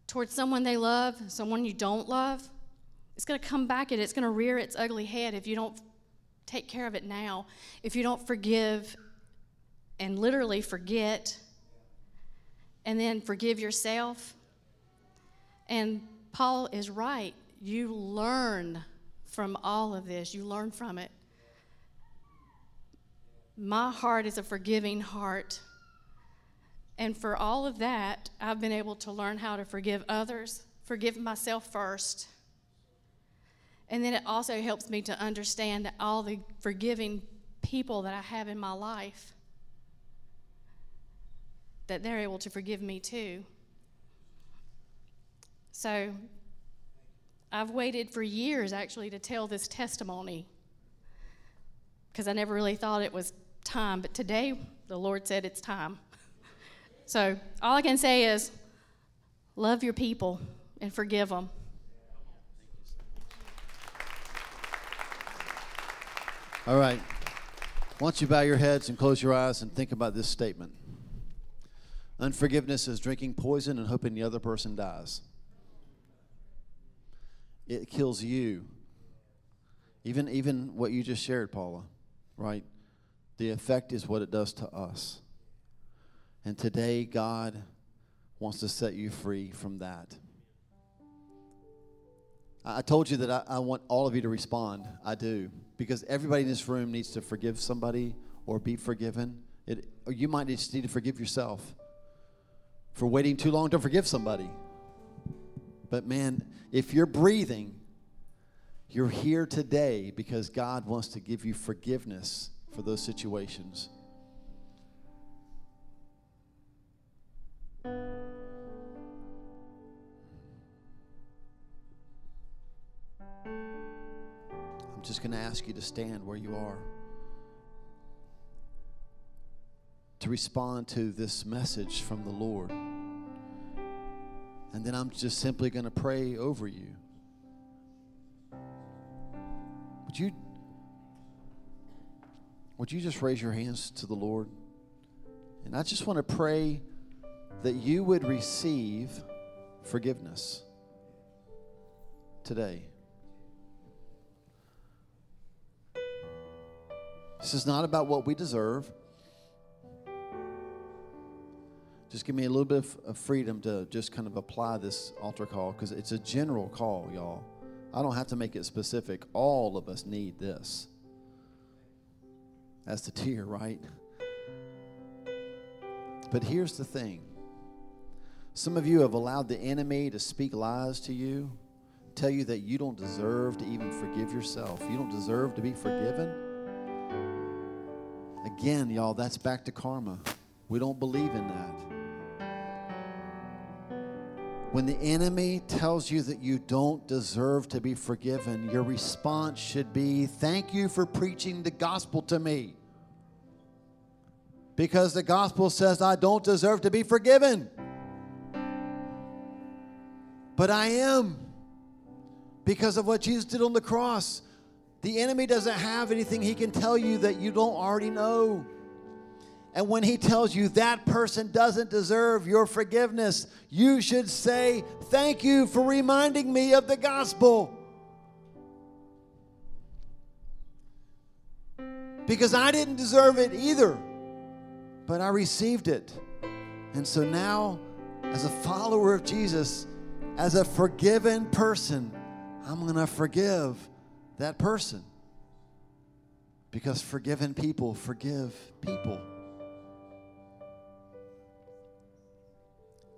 towards someone they love, someone you don't love, it's going to come back and it's going to rear its ugly head if you don't take care of it now. If you don't forgive and literally forget and then forgive yourself. And Paul is right. You learn from all of this, you learn from it. My heart is a forgiving heart. And for all of that, I've been able to learn how to forgive others, forgive myself first. And then it also helps me to understand all the forgiving people that I have in my life, that they're able to forgive me too. So I've waited for years actually to tell this testimony because I never really thought it was time. But today, the Lord said it's time. So all I can say is love your people and forgive them. All right. Don't you bow your heads and close your eyes and think about this statement? Unforgiveness is drinking poison and hoping the other person dies it kills you. Even, even what you just shared, Paula, right? The effect is what it does to us. And today, God wants to set you free from that. I told you that I, I, want all of you to respond. I do. Because everybody in this room needs to forgive somebody or be forgiven. It, or you might just need to forgive yourself for waiting too long to forgive somebody. But man, if you're breathing, you're here today because God wants to give you forgiveness for those situations. Just going to ask you to stand where you are. To respond to this message from the Lord. And then I'm just simply going to pray over you. Would you would you just raise your hands to the Lord? And I just want to pray that you would receive forgiveness today. This is not about what we deserve. just give me a little bit of freedom to just kind of apply this altar call because it's a general call, y'all. I don't have to make it specific. All of us need this. That's the tear, right? But here's the thing some of you have allowed the enemy to speak lies to you, tell you that you don't deserve to even forgive yourself, you don't deserve to be forgiven. Again, y'all, that's back to karma. We don't believe in that. When the enemy tells you that you don't deserve to be forgiven, your response should be, Thank you for preaching the gospel to me. Because the gospel says I don't deserve to be forgiven. But I am because of what Jesus did on the cross. The enemy doesn't have anything he can tell you that you don't already know. And when he tells you that person doesn't deserve your forgiveness, you should say, Thank you for reminding me of the gospel. Because I didn't deserve it either, but I received it. And so now, as a follower of Jesus, as a forgiven person, I'm going to forgive that person. Because forgiven people forgive people.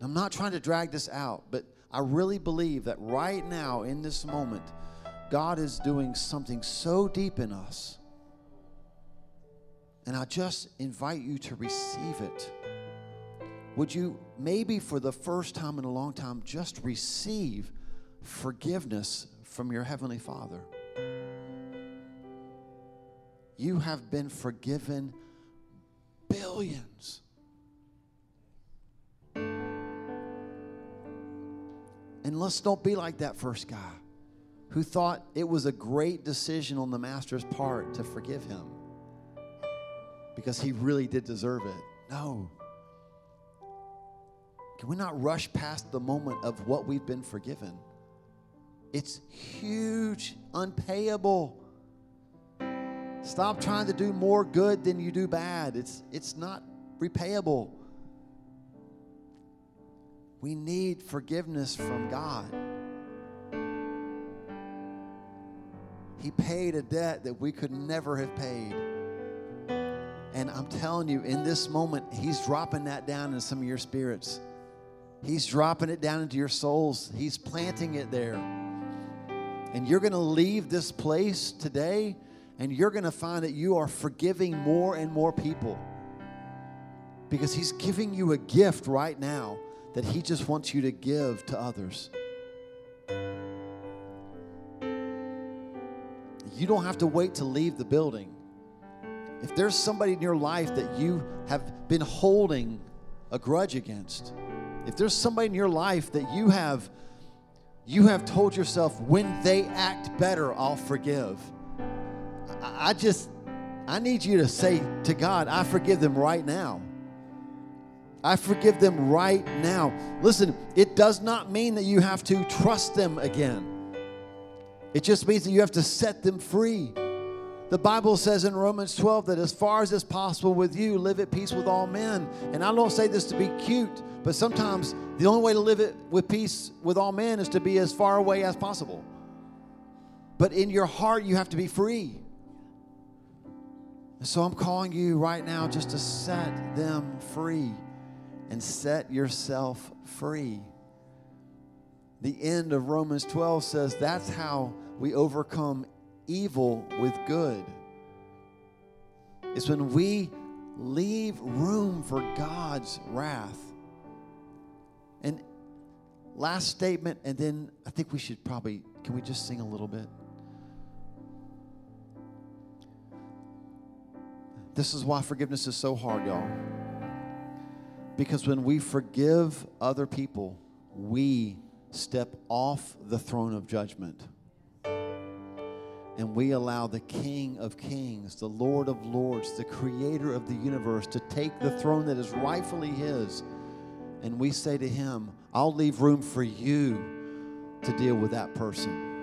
I'm not trying to drag this out, but I really believe that right now, in this moment, God is doing something so deep in us. And I just invite you to receive it. Would you, maybe for the first time in a long time, just receive forgiveness from your Heavenly Father? You have been forgiven billions. And let's don't be like that first guy who thought it was a great decision on the master's part to forgive him because he really did deserve it. No. Can we not rush past the moment of what we've been forgiven? It's huge, unpayable. Stop trying to do more good than you do bad. It's, it's not repayable. We need forgiveness from God. He paid a debt that we could never have paid. And I'm telling you, in this moment, He's dropping that down in some of your spirits. He's dropping it down into your souls. He's planting it there. And you're going to leave this place today and you're going to find that you are forgiving more and more people because He's giving you a gift right now that He just wants you to give to others. You don't have to wait to leave the building. If there's somebody in your life that you have been holding a grudge against, if there's somebody in your life that you have you have told yourself when they act better, I'll forgive. I just I need you to say to God, I forgive them right now. I forgive them right now. Listen, it does not mean that you have to trust them again. It just means that you have to set them free. The Bible says in Romans 12 that as far as is possible with you, live at peace with all men. And I don't say this to be cute, but sometimes the only way to live it with peace with all men is to be as far away as possible. But in your heart, you have to be free. And so I'm calling you right now just to set them free and set yourself free. The end of Romans 12 says that's how we overcome evil with good. It's when we leave room for God's wrath. And last statement, and then I think we should probably, can we just sing a little bit? This is why forgiveness is so hard, y'all. Because when we forgive other people, we step off the throne of judgment. And we allow the King of Kings, the Lord of Lords, the Creator of the universe to take the throne that is rightfully His. And we say to Him, I'll leave room for you to deal with that person.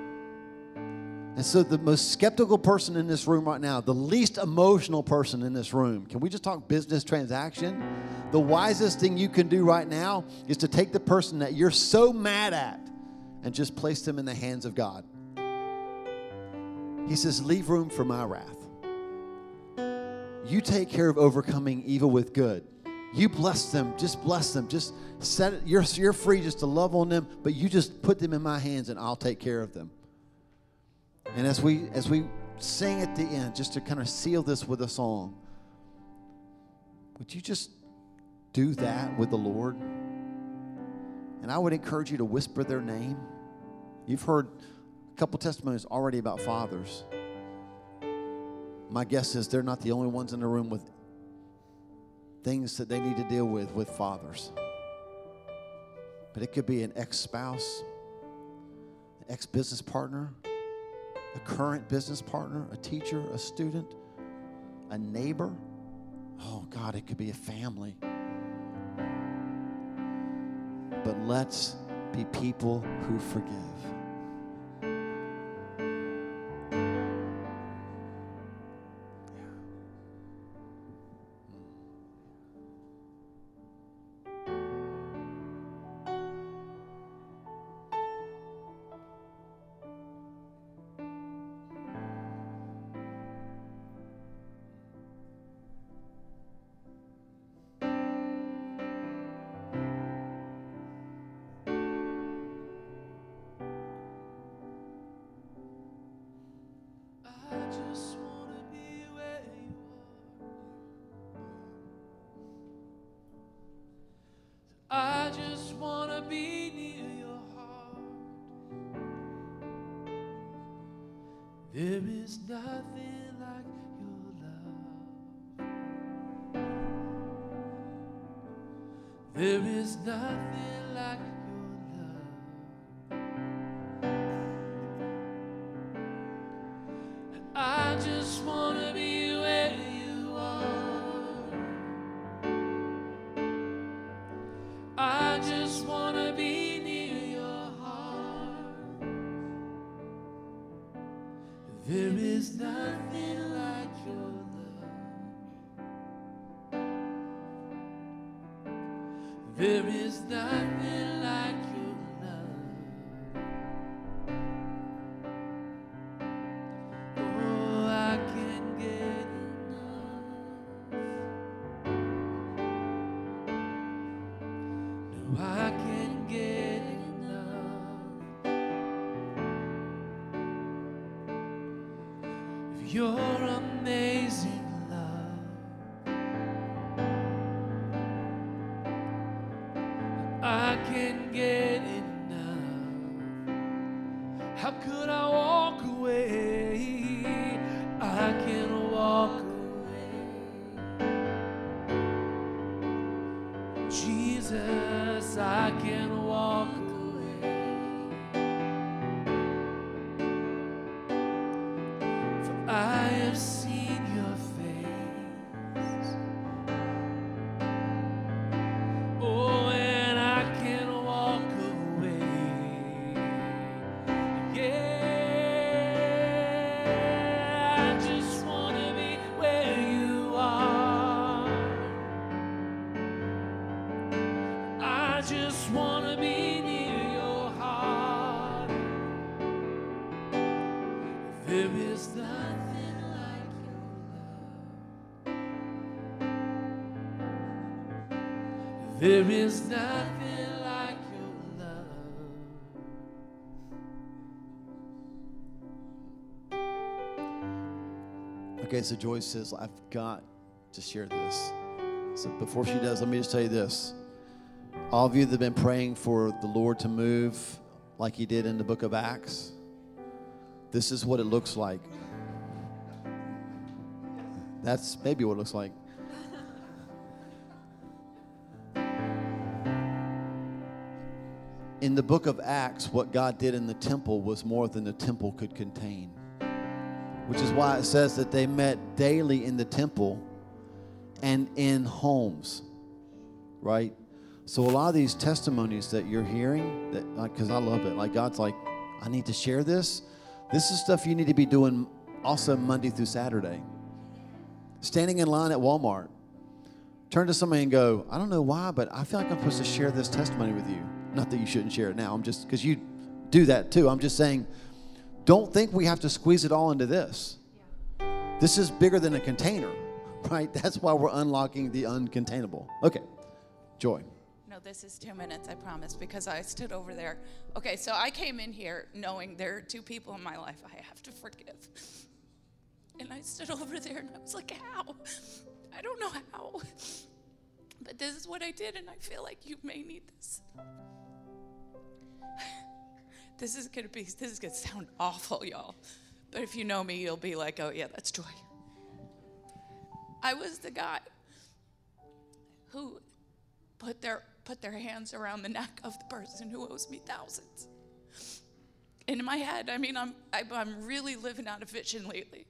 And so, the most skeptical person in this room right now, the least emotional person in this room, can we just talk business transaction? The wisest thing you can do right now is to take the person that you're so mad at and just place them in the hands of God. He says, Leave room for my wrath. You take care of overcoming evil with good. You bless them, just bless them. Just set it, you're, you're free just to love on them, but you just put them in my hands and I'll take care of them. And as we as we sing at the end, just to kind of seal this with a song, would you just do that with the Lord? And I would encourage you to whisper their name. You've heard a couple testimonies already about fathers. My guess is they're not the only ones in the room with things that they need to deal with with fathers. But it could be an ex spouse, an ex business partner, a current business partner, a teacher, a student, a neighbor. Oh, God, it could be a family. But let's be people who forgive. There is nothing like your love. There is nothing There is nothing like your love. Okay, so Joyce says, I've got to share this. So before she does, let me just tell you this. All of you that have been praying for the Lord to move like he did in the book of Acts, this is what it looks like. That's maybe what it looks like. In the book of Acts, what God did in the temple was more than the temple could contain which is why it says that they met daily in the temple and in homes, right? So a lot of these testimonies that you're hearing, that like, because I love it, like God's like, I need to share this. This is stuff you need to be doing also Monday through Saturday. Standing in line at Walmart, turn to somebody and go, I don't know why, but I feel like I'm supposed to share this testimony with you. Not that you shouldn't share it now. I'm just because you do that too. I'm just saying don't think we have to squeeze it all into this. This is bigger than a container, right? That's why we're unlocking the uncontainable. Okay, Joy. No, this is two minutes, I promise, because I stood over there. Okay, so I came in here knowing there are two people in my life I have to forgive. And I stood over there and I was like, how? I don't know how, but this is what I did, and I feel like you may need this. This is gonna be, this is gonna sound awful, y'all. But if you know me, you'll be like, oh, yeah, that's Joy. I was the guy who put their, put their hands around the neck of the person who owes me thousands. And in my head, I mean, I'm, I, I'm really living out of vision lately.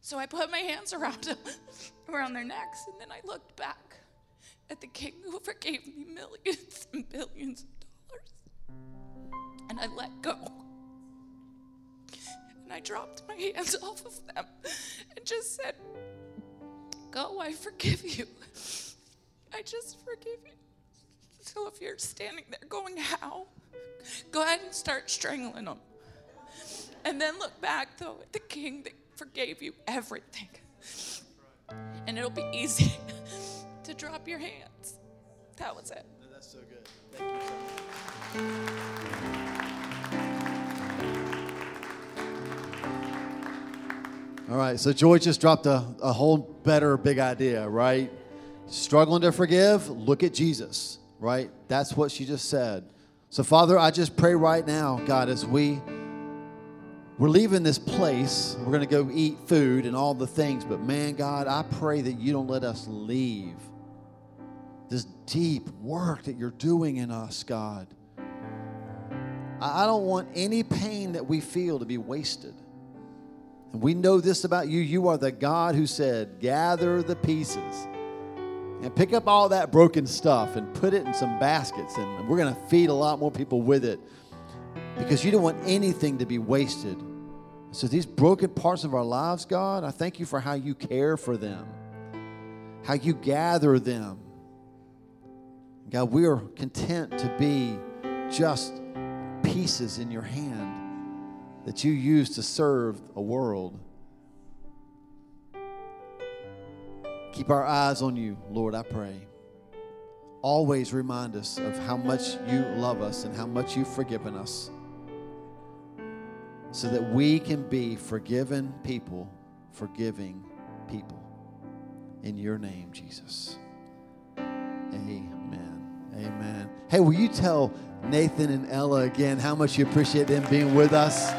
So I put my hands around them, around their necks, and then I looked back at the king who forgave me millions and billions. And I let go. And I dropped my hands off of them and just said, Go, I forgive you. I just forgive you. So if you're standing there going, How? Go ahead and start strangling them. And then look back, though, at the king that forgave you everything. And it'll be easy to drop your hands. That was it. That's so good. All right, so Joy just dropped a, a whole better big idea, right? Struggling to forgive, look at Jesus, right? That's what she just said. So, Father, I just pray right now, God, as we we're leaving this place, we're going to go eat food and all the things, but man, God, I pray that you don't let us leave this deep work that you're doing in us, God. I I don't want any pain that we feel to be wasted. And we know this about you. You are the God who said, gather the pieces and pick up all that broken stuff and put it in some baskets. And we're going to feed a lot more people with it because you don't want anything to be wasted. So, these broken parts of our lives, God, I thank you for how you care for them, how you gather them. God, we are content to be just pieces in your hand that you use to serve a world. Keep our eyes on you, Lord, I pray. Always remind us of how much you love us and how much you've forgiven us so that we can be forgiven people, forgiving people. In your name, Jesus. Amen. Amen. Hey, will you tell Nathan and Ella again how much you appreciate them being with us?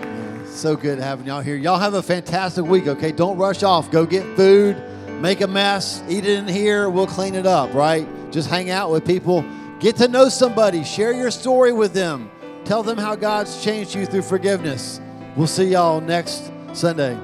Yeah, so good having y'all here. Y'all have a fantastic week, okay? Don't rush off. Go get food, make a mess, eat it in here. We'll clean it up, right? Just hang out with people. Get to know somebody. Share your story with them. Tell them how God's changed you through forgiveness. We'll see y'all next Sunday.